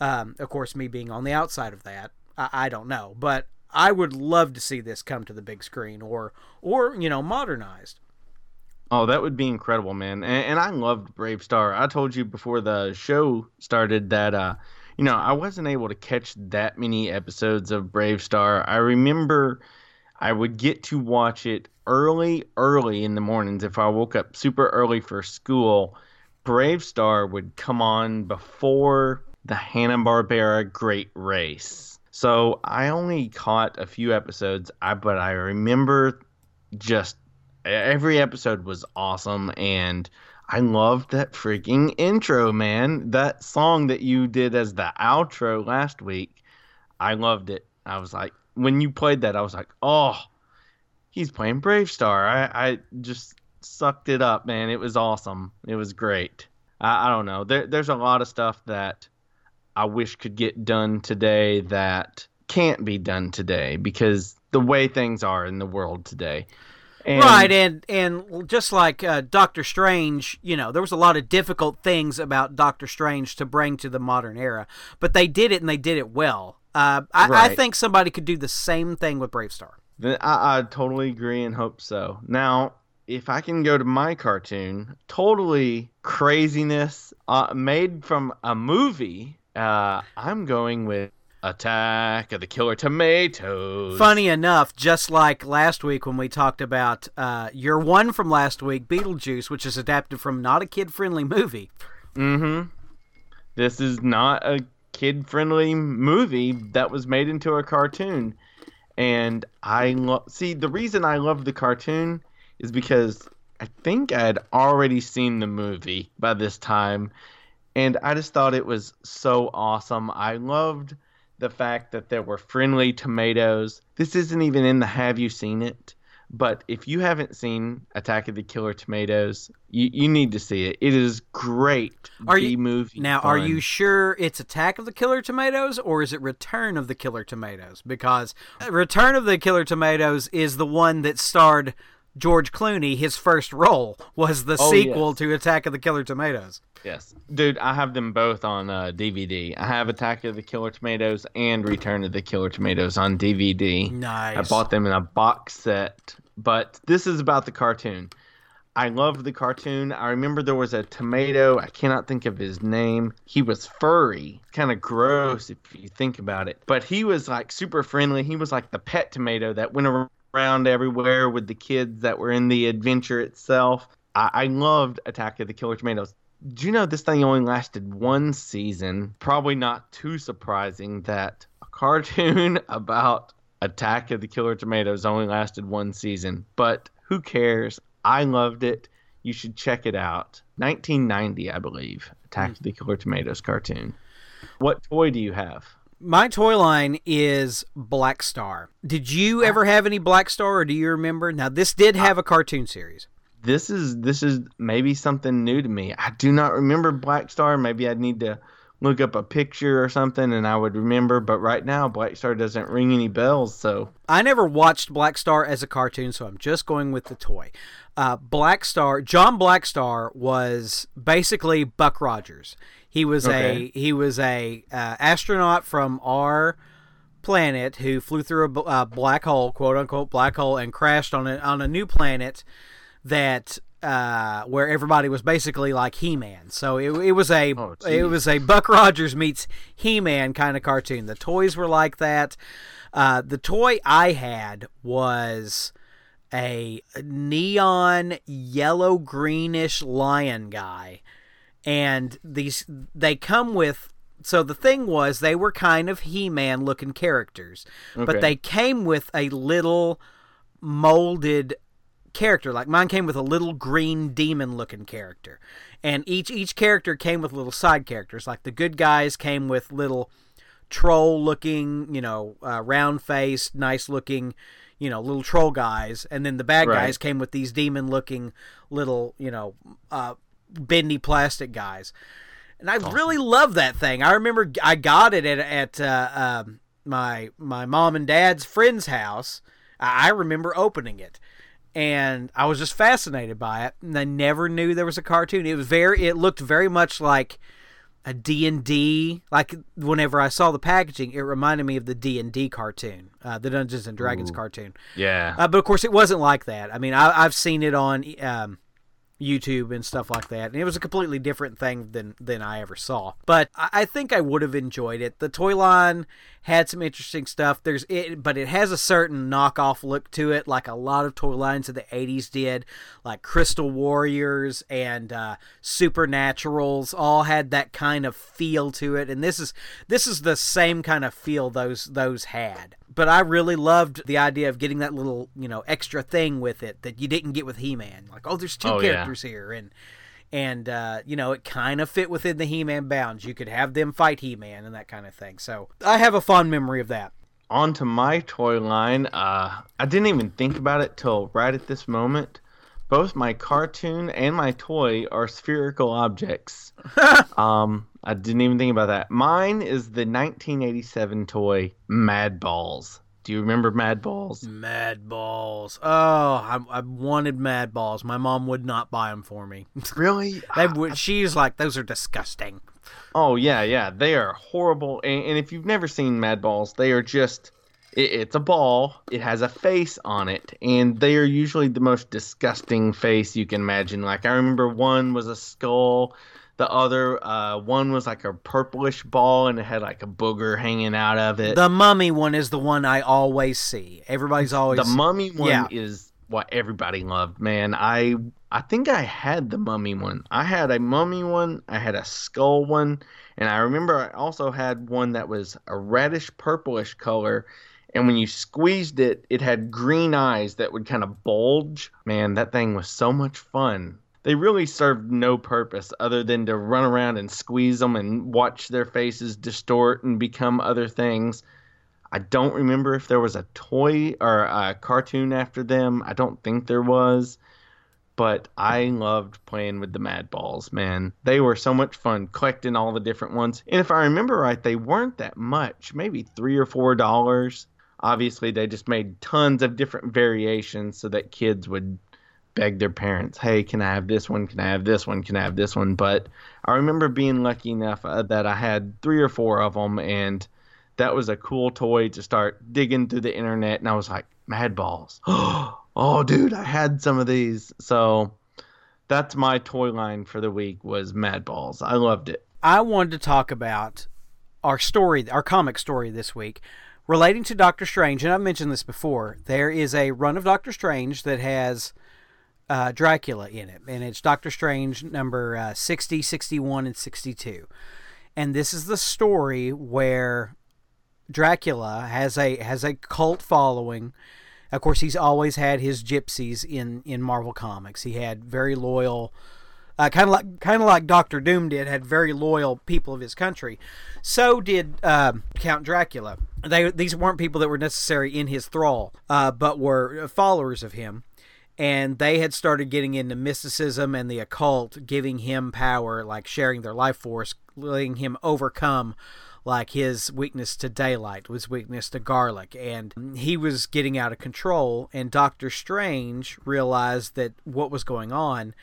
A: Um, of course, me being on the outside of that, I, I don't know, but I would love to see this come to the big screen or or you know modernized.
B: Oh, that would be incredible, man. And, and I loved Bravestarr. I told you before the show started that uh you know, I wasn't able to catch that many episodes of Bravestarr. I remember I would get to watch it early, early in the mornings if I woke up super early for school. Bravestarr would come on before the Hanna-Barbera Great Race. So I only caught a few episodes, I but I remember just every episode was awesome and I loved that freaking intro, man. That song that you did as the outro last week, I loved it. I was like, when you played that, I was like, oh, he's playing Bravestarr. I, I just sucked it up, man. It was awesome. It was great. I, I don't know. There, there's a lot of stuff that I wish could get done today that can't be done today because the way things are in the world today.
A: And, right, and and just like uh, Doctor Strange, you know, there was a lot of difficult things about Doctor Strange to bring to the modern era, but they did it and they did it well. Uh, I, right. I, think somebody could do the same thing with Bravestarr.
B: I, I totally agree and hope so. Now, if I can go to my cartoon, totally craziness uh, made from a movie. Uh, I'm going with Attack of the Killer Tomatoes.
A: Funny enough, just like last week when we talked about uh, your one from last week, Beetlejuice, which is adapted from not a kid friendly movie.
B: Mm hmm. This is not a kid friendly movie that was made into a cartoon. And I lo- see the reason I love the cartoon is because I think I had already seen the movie by this time. And I just thought it was so awesome. I loved the fact that there were friendly tomatoes. This isn't even in the Have You Seen It? But if you haven't seen Attack of the Killer Tomatoes, you, you need to see it. It is great.
A: Are you movie now? Fun. Are you sure it's Attack of the Killer Tomatoes or is it Return of the Killer Tomatoes? Because Return of the Killer Tomatoes is the one that starred George Clooney. His first role was the oh, sequel yes. to Attack of the Killer Tomatoes.
B: Yes, dude, I have them both on uh, DVD. I have Attack of the Killer Tomatoes and Return of the Killer Tomatoes on DVD.
A: Nice.
B: I bought them in a box set, but this is about the cartoon. I loved the cartoon. I remember there was a tomato. I cannot think of his name. He was furry, kind of gross if you think about it. But he was like super friendly. He was like the pet tomato that went around everywhere with the kids that were in the adventure itself. I, I loved Attack of the Killer Tomatoes do you know this thing only lasted one season? Probably not too surprising that a cartoon about Attack of the Killer Tomatoes only lasted one season, but who cares? I loved it. You should check it out. 1990, I believe. Attack of the Killer Tomatoes cartoon. What toy do you have?
A: My toy line is Blackstar. Did you ah. ever have any Blackstar, or do you remember? Now, this did ah. have a cartoon series
B: this is this is maybe something new to me. I do not remember Blackstar. Maybe I'd need to look up a picture or something and I would remember, but right now Blackstar doesn't ring any bells, so
A: I never watched Blackstar as a cartoon, so I'm just going with the toy. Uh, Blackstar, John Blackstar was basically Buck Rogers. He was okay. a he was a uh, astronaut from our planet who flew through a uh, black hole, quote unquote black hole, and crashed on a on a new planet that uh, where everybody was basically like He-Man. So it, it was a oh, it was a Buck Rogers meets He-Man kind of cartoon. The toys were like that. Uh, the toy I had was a neon yellow greenish lion guy, and these they come with. So the thing was, they were kind of He-Man looking characters, okay. but they came with a little molded character. Like mine came with a little green demon looking character. And each each character came with little side characters. Like the good guys came with little troll looking, you know, uh, round faced, nice looking, you know, little troll guys. And then the bad right. guys came with these demon looking little, you know, uh, bendy plastic guys. And I awesome. really love that thing. I remember I got it at, at uh, um, my my mom and dad's friend's house. I remember opening it and I was just fascinated by it. And I never knew there was a cartoon. It was very, it looked very much like a D&D like whenever I saw the packaging it reminded me of the D&D cartoon uh, the Dungeons and Dragons
B: Ooh.
A: cartoon
B: Yeah.
A: uh, but of course it wasn't like that I mean I, I've seen it on um, YouTube and stuff like that and it was a completely different thing than than I ever saw. But I, think I would have enjoyed it. The toy line had some interesting stuff. There's it but it has a certain knockoff look to it like a lot of toy lines of the 80s did like Crystal Warriors and uh, Supernaturals all had that kind of feel to it and this is this is the same kind of feel those those had but I really loved the idea of getting that little you know extra thing with it that you didn't get with He-Man like oh there's two
B: Oh, yeah.
A: characters here and and uh, you know it kind of fit within the He-Man bounds you could have them fight He-Man and that kind of thing so I have a fond memory of that
B: On to my toy line. Uh, I didn't even think about it till right at this moment. Both my cartoon and my toy are spherical objects. um, I didn't even think about that. Mine is the 1987 toy Madballs. Do you remember Madballs?
A: Mad Balls oh I, I wanted Madballs my mom would not buy them for me
B: Really?
A: they would she's like those are disgusting
B: Oh yeah, yeah. They are horrible. And, and if you've never seen Madballs, they are just. It, it's a ball. It has a face on it, and they are usually the most disgusting face you can imagine. Like I remember one was a skull. The other uh, one was like a purplish ball, and it had like a booger hanging out of it.
A: the Mummy one is the one I always see everybody's always
B: The mummy one
A: Yeah.
B: is what everybody loved, man. I I think I had the mummy one. I had a mummy one, I had a skull one, and I remember I also had one that was a reddish purplish color. And when you squeezed it, it had green eyes that would kind of bulge. Man, that thing was so much fun. They really served no purpose other than to run around and squeeze them and watch their faces distort and become other things. I don't remember if there was a toy or a cartoon after them. I don't think there was. But I loved playing with the Madballs, man. They were so much fun collecting all the different ones. And if I remember right, they weren't that much, maybe three or four dollars. Obviously, they just made tons of different variations so that kids would beg their parents, hey, can I have this one? Can I have this one? Can I have this one? But I remember being lucky enough uh, that I had three or four of them, and that was a cool toy to start digging through the internet. And I was like, Madballs. oh, dude, I had some of these. So that's my toy line for the week was Madballs. I loved it.
A: I wanted to talk about our story, our comic story this week, relating to Doctor Strange. And I've mentioned this before. There is a run of Doctor Strange that has uh, Dracula in it, and it's Doctor Strange number uh, 60, 61, and 62. And this is the story where Dracula has a has a cult following. Of course, he's always had his gypsies in in Marvel Comics. He had very loyal uh, kind of like kind of like Doctor Doom did, had very loyal people of his country. So did um, Count Dracula. They these weren't people that were necessary in his thrall, uh, but were followers of him. And they had started getting into mysticism and the occult, giving him power, like sharing their life force, letting him overcome like his weakness to daylight, his weakness to garlic, and he was getting out of control. And Doctor Strange realized that what was going on,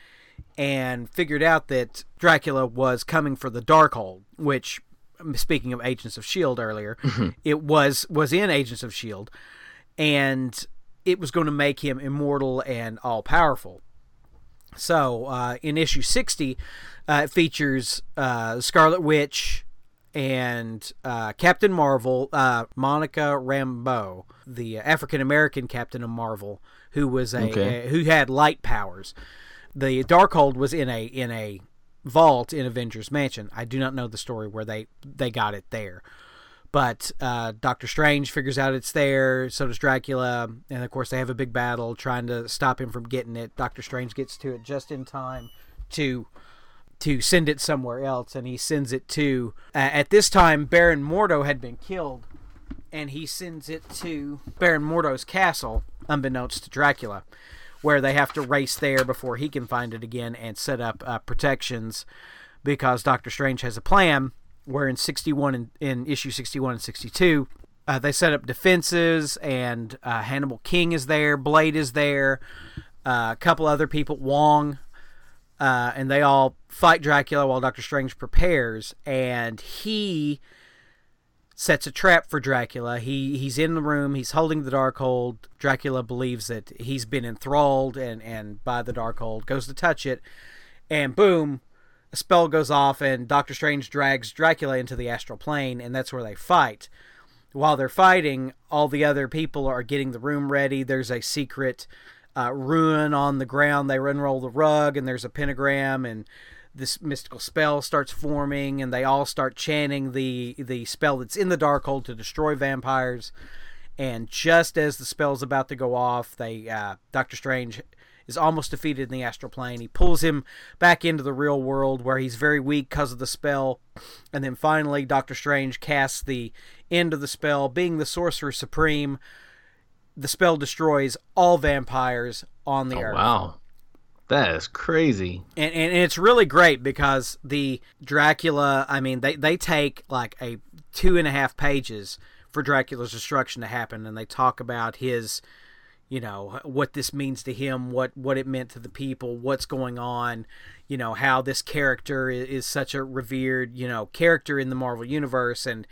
A: and figured out that Dracula was coming for the Darkhold, which, um, speaking of Agents of Shield earlier, mm-hmm. it was was in Agents of Shield, and it was going to make him immortal and all powerful. So uh, in issue sixty, uh, it features uh, Scarlet Witch and uh, Captain Marvel, uh, Monica Rambeau, the African American Captain of Marvel, who was a,
B: Okay.
A: a- who had light powers. The Darkhold was in a in a vault in Avengers Mansion. I do not know the story where they they got it there. But uh, Doctor Strange figures out it's there. So does Dracula, and of course they have a big battle trying to stop him from getting it. Doctor Strange gets to it just in time to to send it somewhere else, and he sends it to. Uh, at this time, Baron Mordo had been killed, and he sends it to Baron Mordo's castle, unbeknownst to Dracula, where they have to race there before he can find it again and set up uh, protections, because Doctor Strange has a plan. Where in sixty one in, issue sixty one and sixty two, uh, they set up defenses, and uh, Hannibal King is there, Blade is there, uh, a couple other people, Wong uh, and they all fight Dracula while Doctor Strange prepares, and he sets a trap for Dracula. He he's in the room. He's holding the Darkhold. Dracula believes that he's been enthralled and and by the Darkhold. Goes to touch it, and boom, a spell goes off, and Doctor Strange drags Dracula into the astral plane, and that's where they fight. While they're fighting, all the other people are getting the room ready. There's a secret uh, ruin on the ground. They unroll the rug, and there's a pentagram, and this mystical spell starts forming, and they all start chanting the the spell that's in the Darkhold to destroy vampires. And just as the spell's about to go off, they uh, Doctor Strange is almost defeated in the astral plane. He pulls him back into the real world where he's very weak because of the spell. And then finally, Doctor Strange casts the end of the spell, being the Sorcerer Supreme. The spell destroys all vampires on the
B: Oh,
A: earth.
B: wow. That is crazy.
A: and, and it's really great because the Dracula, I mean, they, they take like a two and a half pages for Dracula's destruction to happen, and they talk about his, you know, what this means to him, what what it meant to the people, what's going on, you know, how this character is, is such a revered, you know, character in the Marvel universe, and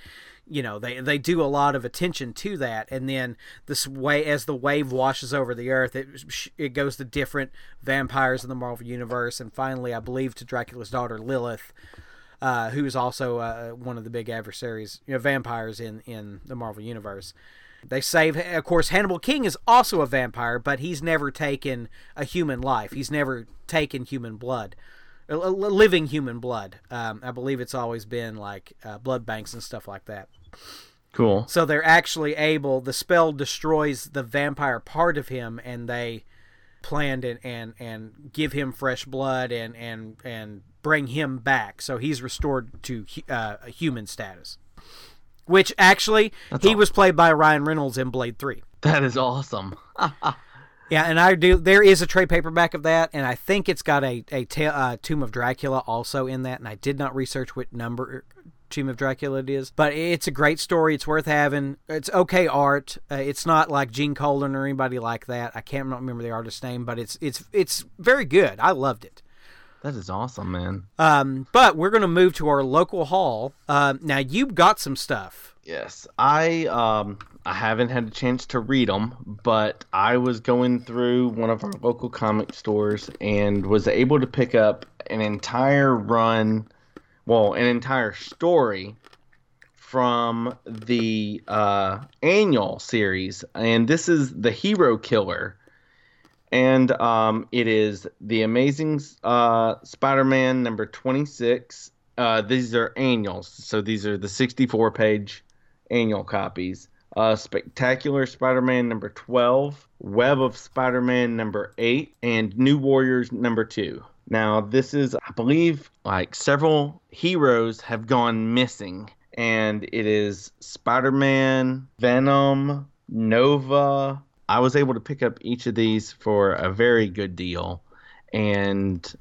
A: you know they they do a lot of attention to that. And then this way as the wave washes over the earth it it goes to different vampires in the marvel universe. And finally i believe to dracula's daughter lilith uh, who is also uh, one of the big adversaries you know vampires in in the marvel universe they save of course hannibal king is also a vampire but he's never taken a human life he's never taken human blood living human blood um, i believe it's always been like uh, blood banks and stuff like that
B: Cool.
A: so they're actually able. The spell destroys the vampire part of him, and they planned and and, and give him fresh blood and and and bring him back. So he's restored to uh, a human status. Which actually, he
B: aw-
A: was played by Ryan Reynolds in Blade Three.
B: That is awesome.
A: Yeah, and I do. There is a trade paperback of that, and I think it's got a a ta- uh, Tomb of Dracula also in that. And I did not research what number Tomb of Dracula it is, but it's a great story. It's worth having. It's okay art. Uh, it's not like Gene Colan or anybody like that. I can't remember the artist's name, but it's it's it's very good. I loved it.
B: That is awesome, man.
A: Um, but we're gonna move to our local haul. Um, now you've got some stuff.
B: Yes, I um I haven't had a chance to read them, but I was going through one of our local comic stores and was able to pick up an entire run, well, an entire story from the uh, annual series, and this is the Hero Killer, and um, it is the Amazing uh, Spider-Man number twenty-six. Uh, these are annuals, so these are the sixty-four page annual copies. Uh, Spectacular Spider-Man number 12, Web of Spider-Man number 8, and New Warriors number 2. Now, this is, I believe, like several heroes have gone missing, and it is Spider-Man, Venom, Nova. I was able to pick up each of these for a very good deal, and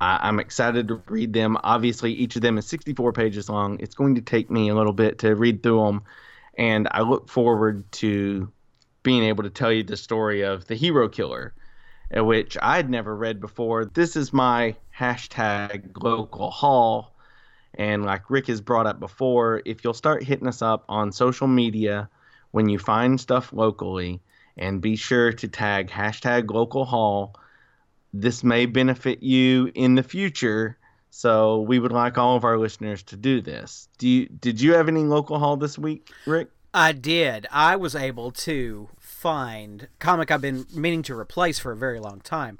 B: I, I'm excited to read them. Obviously, each of them is 64 pages long. It's going to take me a little bit to read through them, and I look forward to being able to tell you the story of the hero killer, uh, which I'd never read before. This is my hashtag local haul, and like Rick has brought up before, if you'll start hitting us up on social media when you find stuff locally, and be sure to tag hashtag local haul. this may benefit you in the future. So we would like all of our listeners to do this. Do you did you have any local haul this week, Rick?
A: I did. I was able to find comic I've been meaning to replace for a very long time.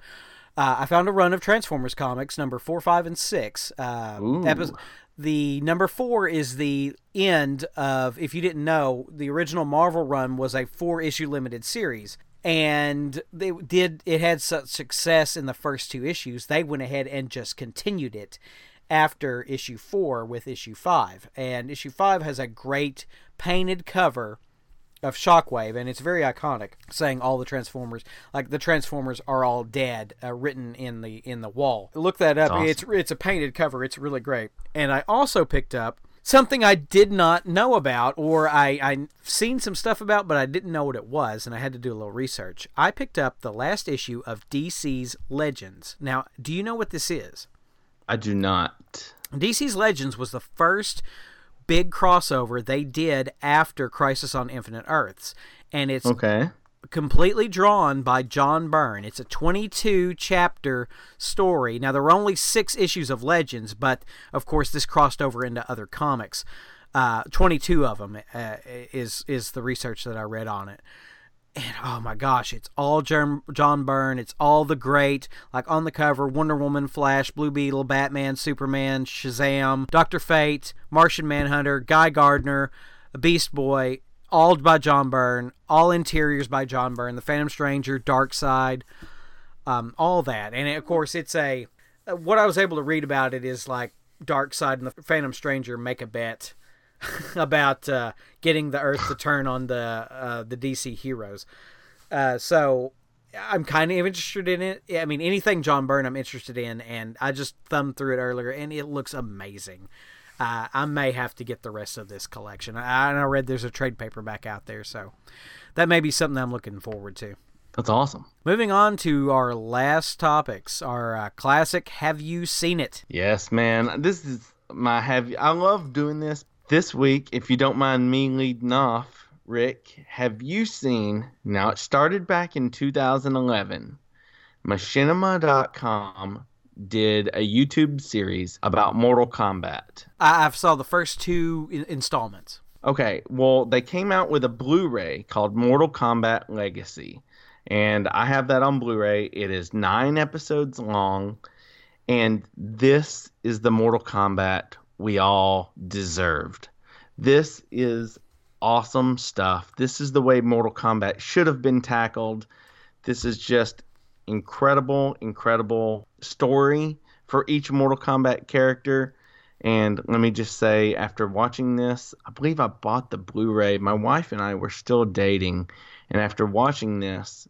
A: Uh, I found a run of Transformers comics, number four, five, and six. Uh, epi- the number four is the end of. If you didn't know, the original Marvel run was a four-issue limited series, and they did. It had such success in the first two issues. They went ahead and just continued it after issue four with issue five, and issue five has a great painted cover of Shockwave, and it's very iconic, saying all the Transformers, like the Transformers are all dead, uh, written in the in the wall. Look that up.
B: That's
A: It's it's a painted cover. It's really great. And I also picked up something I did not know about, or I I seen some stuff about, but I didn't know what it was, and I had to do a little research. I picked up the last issue of DC's Legends. Now, do you know what this is?
B: I do not.
A: DC's Legends was the first big crossover they did after Crisis on Infinite Earths, and it's
B: Okay.
A: completely drawn by John Byrne. It's a 22 chapter story. Now, there were only six issues of Legends, but of course, this crossed over into other comics. Uh, 22 of them uh, is is the research that I read on it. And oh my gosh, it's all John, John Byrne. It's all the great, like on the cover Wonder Woman, Flash, Blue Beetle, Batman, Superman, Shazam, Doctor Fate, Martian Manhunter, Guy Gardner, Beast Boy, all by John Byrne, all interiors by John Byrne, The Phantom Stranger, Darkseid, um, all that. And of course, it's a what I was able to read about it is like Darkseid and the Phantom Stranger make a bet about uh, getting the Earth to turn on the uh, the DC heroes. Uh, so I'm kind of interested in it. I mean, anything John Byrne, I'm interested in, and I just thumbed through it earlier, and it looks amazing. Uh, I may have to get the rest of this collection. I, and I read there's a trade paperback out there, so that may be something I'm looking forward to.
B: That's awesome.
A: Moving on to our last topics, our uh, classic "Have you seen it?"
B: Yes, man. This is my have. I love doing this. This week, if you don't mind me leading off, Rick, have you seen? Now it started back in 2011. Machinima.com did a YouTube series about Mortal Kombat.
A: I, I've saw the first two in- installments.
B: Okay, well, they came out with a Blu-ray called Mortal Kombat Legacy, and I have that on Blu-ray. It is nine episodes long, and this is the Mortal Kombat we all deserved. This is awesome stuff. This is the way Mortal Kombat should have been tackled. This is just incredible, incredible story for each Mortal Kombat character. And let me just say, after watching this, I believe I bought the Blu ray. My wife and I were still dating. And after watching this,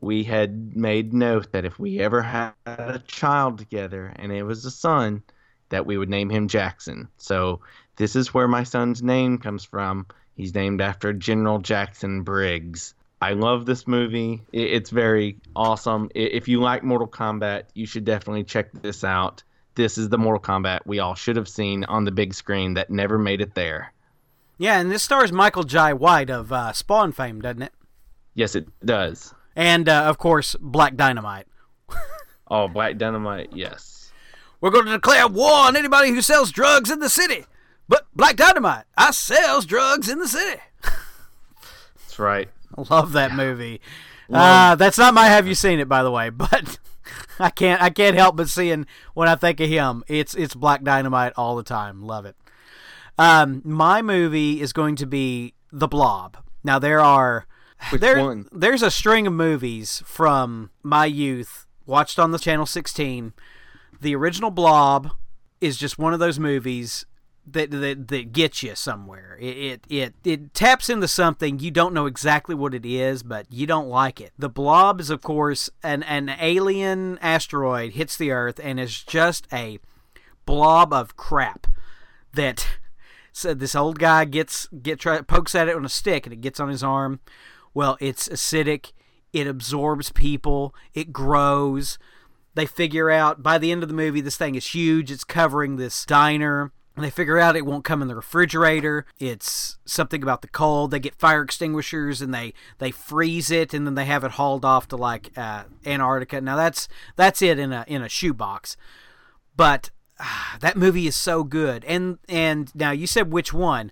B: we had made note that if we ever had a child together and it was a son, that we would name him Jackson. So this is where my son's name comes from. He's named after General Jackson Briggs. I love this movie. It's very awesome. If you like Mortal Kombat, you should definitely check this out this is the Mortal Kombat we all should have seen on the big screen that never made it there.
A: Yeah, and this stars Michael Jai White of uh, Spawn fame, doesn't it?
B: Yes, it does.
A: And uh, of course, Black Dynamite.
B: oh, Black Dynamite, yes.
A: We're going to declare war on anybody who sells drugs in the city. But Black Dynamite, I sells drugs in the city.
B: That's right.
A: I love that movie. Uh, that's not my have you seen it by the way, but I can't I can't help but seeing when I think of him, it's it's Black Dynamite all the time. Love it. Um, my movie is going to be The Blob. Now there are
B: Which
A: there,
B: one?
A: there's a string of movies from my youth watched on the channel 16. The original Blob is just one of those movies that that, that gets you somewhere. It, it it it taps into something you don't know exactly what it is, but you don't like it. The Blob is, of course, an an alien asteroid hits the Earth and is just a blob of crap that. So this old guy gets get try, pokes at it on a stick and it gets on his arm. Well, it's acidic. It absorbs people. It grows. They figure out by the end of the movie this thing is huge. It's covering this diner. And they figure out it won't come in the refrigerator. It's something about the cold. They get fire extinguishers and they they freeze it and then they have it hauled off to like uh, Antarctica. Now that's that's it in a in a shoebox. But ah, that movie is so good. And and now you said which one?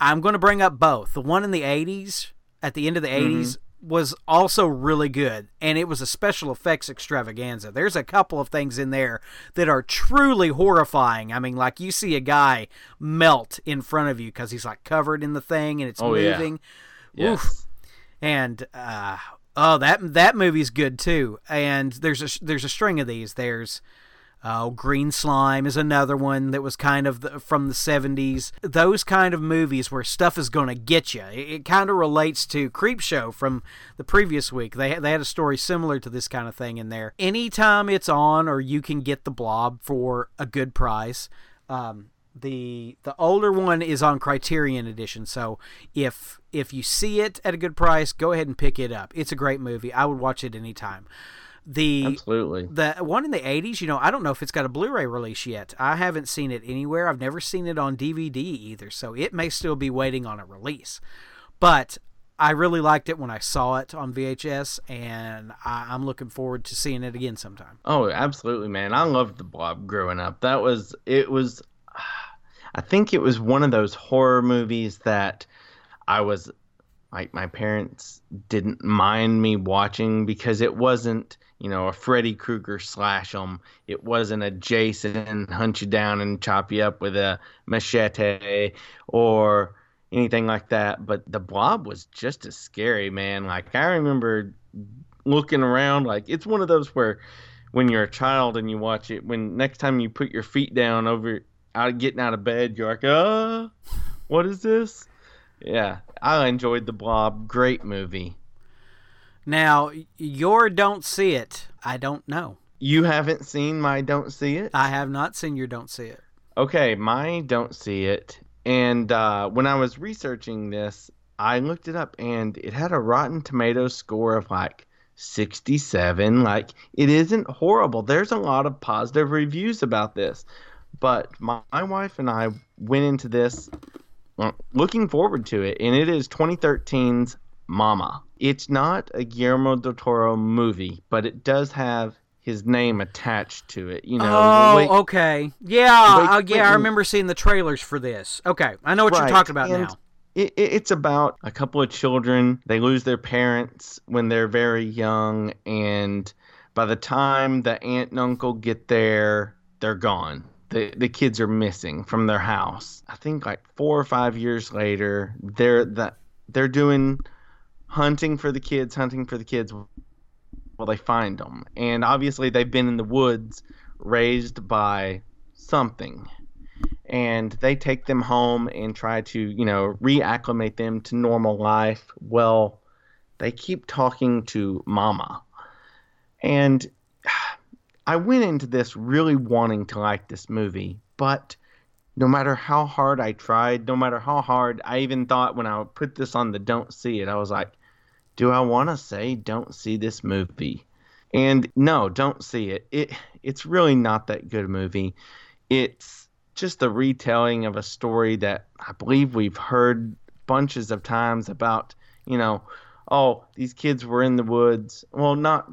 A: I'm going to bring up both. The one in the 80s at the end of the 80s was also really good and it was a special effects extravaganza. There's a couple of things in there that are truly horrifying. I mean, like you see a guy melt in front of you cuz he's like covered in the thing and it's
B: Oh, yeah.
A: moving.
B: Yes.
A: And uh oh, that that movie's good too. And there's a there's a string of these. There's Oh, Green Slime is another one that was kind of the, from the 70s. Those kind of movies where stuff is going to get you. It, it kind of relates to Creepshow from the previous week. They, they had a story similar to this kind of thing in there. Anytime it's on or you can get the blob for a good price, um, the the older one is on Criterion edition. So if if you see it at a good price, go ahead and pick it up. It's a great movie. I would watch it anytime. The
B: Absolutely.
A: the one in the 80s, you know, I don't know if it's got a Blu-ray release yet. I haven't seen it anywhere. I've never seen it on DVD either, so it may still be waiting on a release. But I really liked it when I saw it on VHS, and I, am looking forward to seeing it again sometime.
B: Oh, absolutely, man! I loved the Blob growing up. That was it was. I think it was one of those horror movies that I was like my parents didn't mind me watching because it wasn't you know a Freddy Krueger slash them. It wasn't a Jason hunt you down and chop you up with a machete or anything like that. But the blob was just as scary, man. Like I remember looking around, like it's one of those where when you're a child and you watch it, when next time you put your feet down over out getting out of bed, you're like, uh, what is this? Yeah, I enjoyed the blob. Great movie.
A: Now, your don't see it. I don't know.
B: You haven't seen my don't see it?
A: I have not seen your don't see it.
B: Okay, my don't see it and uh, when I was researching this, I looked it up and it had a Rotten Tomatoes score of like 67. Like, it isn't horrible. There's a lot of positive reviews about this. But my, my wife and I went into this looking forward to it, and it is 2013's Mama. It's not a Guillermo del Toro movie, but it does have his name attached to it. You know.
A: Oh, wait, okay. Yeah, wait, uh, yeah. Wait, I remember seeing the trailers for this. Okay, I know what right. you're talking about and now.
B: It, it's about a couple of children. They lose their parents when they're very young, and by the time the aunt and uncle get there, they're gone. The, the kids are missing from their house. I think like four or five years later, they're the, they're doing hunting for the kids, hunting for the kids well they find them. And obviously they've been in the woods raised by something. And they take them home and try to you know reacclimate them to normal life. Well they keep talking to mama. And i went into this really wanting to like this movie but no matter how hard i tried no matter how hard i even thought when i put this on the don't see it i was like do I want to say don't see this movie? And no, don't see it. It it's really not that good a movie. It's just a retelling of a story that I believe we've heard bunches of times about, you know, oh, these kids were in the woods. Well, not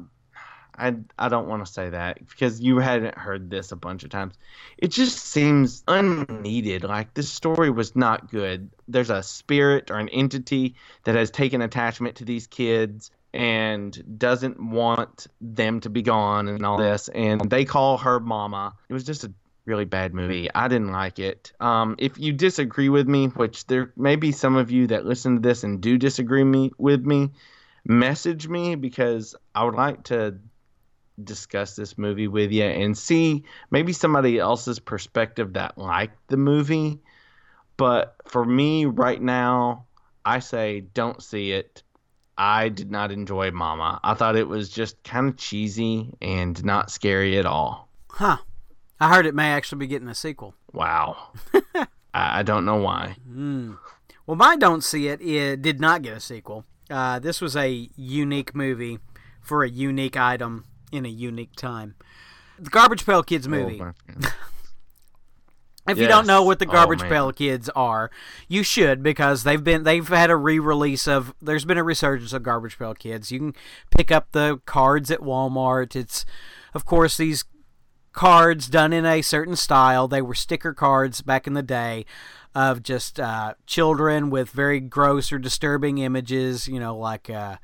B: I I don't want to say that because you hadn't heard this a bunch of times. It just seems unneeded. Like this story was not good. There's a spirit or an entity that has taken attachment to these kids and doesn't want them to be gone and all this and they call her mama. It was just a really bad movie. I didn't like it. Um, if you disagree with me, which there may be some of you that listen to this and do disagree me with me, message me because I would like to discuss this movie with you and see maybe somebody else's perspective that liked the movie. But for me right now, I say don't see it. I did not enjoy Mama. I thought it was just kind of cheesy and not scary at all.
A: Huh. I heard it may actually be getting a sequel.
B: Wow. I, don't know why.
A: Mm. Well, my Don't See It, it did not get a sequel. Uh, this was a unique movie for a unique item in a unique time. The Garbage Pail Kids oh, movie. Oh, if yes. you don't know what the Garbage oh, Pail Kids are, you should because they've been they've had a re-release of. There's been a resurgence of Garbage Pail Kids. You can pick up the cards at Walmart. It's, of course, these cards done in a certain style. They were sticker cards back in the day of just uh, children with very gross or disturbing images. You know, like. Uh,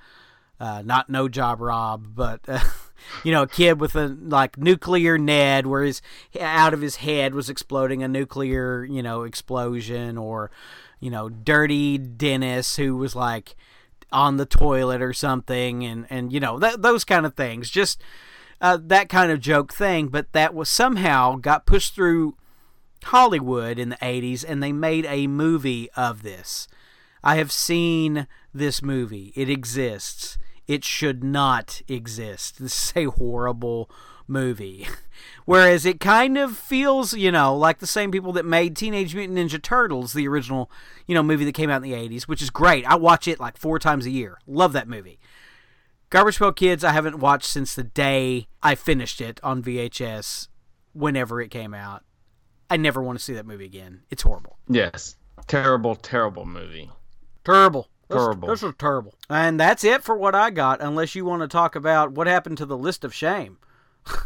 A: uh, not no job Rob, but uh, you know, a kid with a like nuclear Ned, where his out of his head was exploding a nuclear, you know, explosion, or you know, dirty Dennis who was like on the toilet or something, and and you know, th- those kind of things, just uh, that kind of joke thing. But that was somehow got pushed through Hollywood in the '80s, and they made a movie of this. I have seen this movie. It exists. It should not exist. This is a horrible movie. Whereas it kind of feels, you know, like the same people that made Teenage Mutant Ninja Turtles, the original, you know, movie that came out in the 80s, which is great. I watch it like four times a year. Love that movie. Garbage Pail Kids, I haven't watched since the day I finished it on VHS whenever it came out. I never want to see that movie again. It's horrible.
B: Yes. Terrible, terrible movie.
A: Terrible.
B: Terrible.
A: This, this is terrible. And that's it for what I got, unless you want to talk about what happened to the list of shame.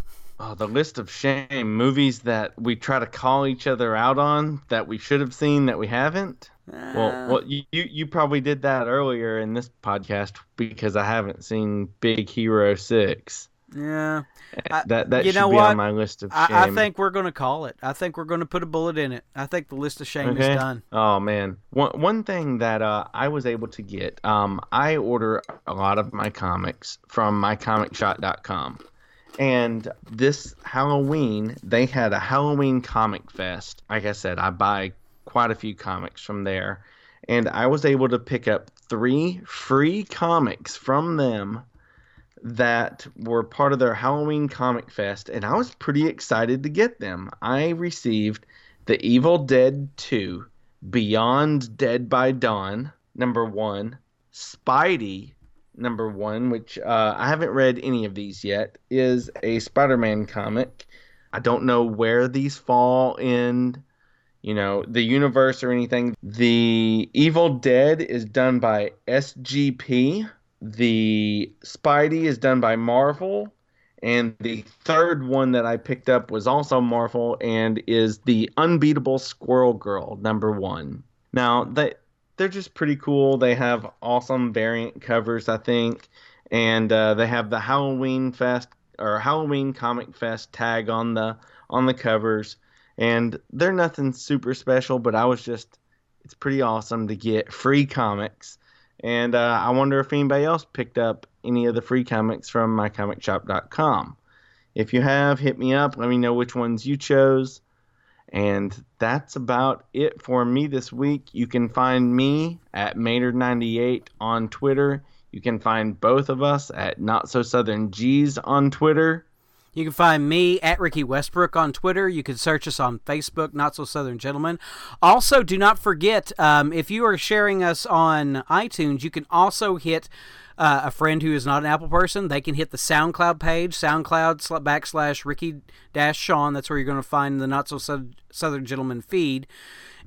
B: Oh, the list of shame movies that we try to call each other out on that we should have seen that we haven't.
A: Uh,
B: Well, well, you you you probably did that earlier in this podcast because I haven't seen Big Hero Six.
A: yeah. I-
B: that that
A: you
B: should
A: know
B: be
A: what?
B: on my list of shame.
A: I, I think we're going to call it. I think we're going to put a bullet in it. I think the list of shame is done.
B: Oh man, one one thing that uh, I was able to get, um, I order a lot of my comics from mycomicshop.com, and this Halloween they had a Halloween comic fest. Like I said, I buy quite a few comics from there, and I was able to pick up three free comics from them that were part of their Halloween Comic Fest, and I was pretty excited to get them. I received The Evil Dead 2, Beyond Dead by Dawn, number one, Spidey, number one, which uh, I haven't read any of these yet, is a Spider Man comic. I don't know where these fall in. You know, the universe or anything. The Evil Dead is done by SGP the Spidey is done by Marvel, and the third one that I picked up was also Marvel and is the Unbeatable Squirrel Girl number one. Now they they're just pretty cool. They have awesome variant covers, I think, and uh, they have the Halloween Fest or Halloween Comic Fest tag on the on the covers, and they're nothing super special, but I was just it's pretty awesome to get free comics and uh, I wonder if anybody else picked up any of the free comics from mycomicshop.com. If you have, hit me up. Let me know which ones you chose. And that's about it for me this week. You can find me at Maynard98 on Twitter. You can find both of us at Not So Southern G's on Twitter.
A: You can find me at Ricky Westbrook on Twitter. You can search us on Facebook, Not So Southern Gentlemen. Also, do not forget um, if you are sharing us on iTunes, you can also hit uh, a friend who is not an Apple person. They can hit the SoundCloud page, SoundCloud backslash Ricky dash Sean. That's where you're going to find the Not So Southern Gentleman feed.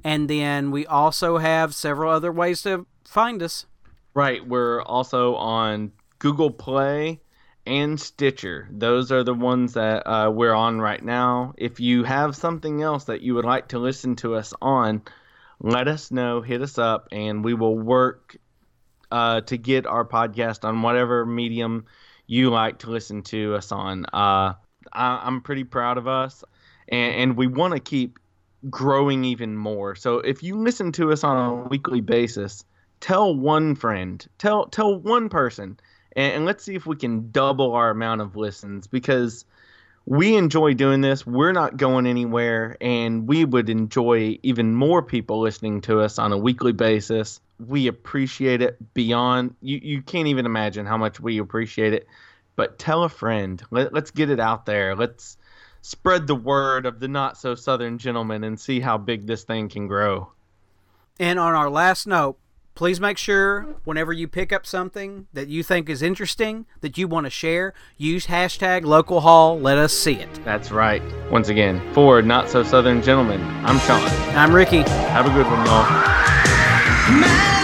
A: And then we also have several other ways to find us.
B: Right. We're also on Google Play and Stitcher. Those are the ones that uh, we're on right now. If you have something else that you would like to listen to us on, let us know, hit us up, and we will work uh, to get our podcast on whatever medium you like to listen to us on. Uh, I, I'm pretty proud of us, and, and we want to keep growing even more. So if you listen to us on a weekly basis, tell one friend, tell tell one person and, and let's see if we can double our amount of listens because we enjoy doing this. We're not going anywhere, and we would enjoy even more people listening to us on a weekly basis. We appreciate it beyond you. You can't even imagine how much we appreciate it. But tell a friend. Let, let's get it out there. Let's spread the word of the not so southern gentleman and see how big this thing can grow.
A: And on our last note, please make sure whenever you pick up something that you think is interesting, that you want to share, use hashtag local haul. Let us see it.
B: That's right. Once again, for not so southern gentlemen, I'm Sean.
A: I'm Ricky.
B: Have a good one, y'all.
C: My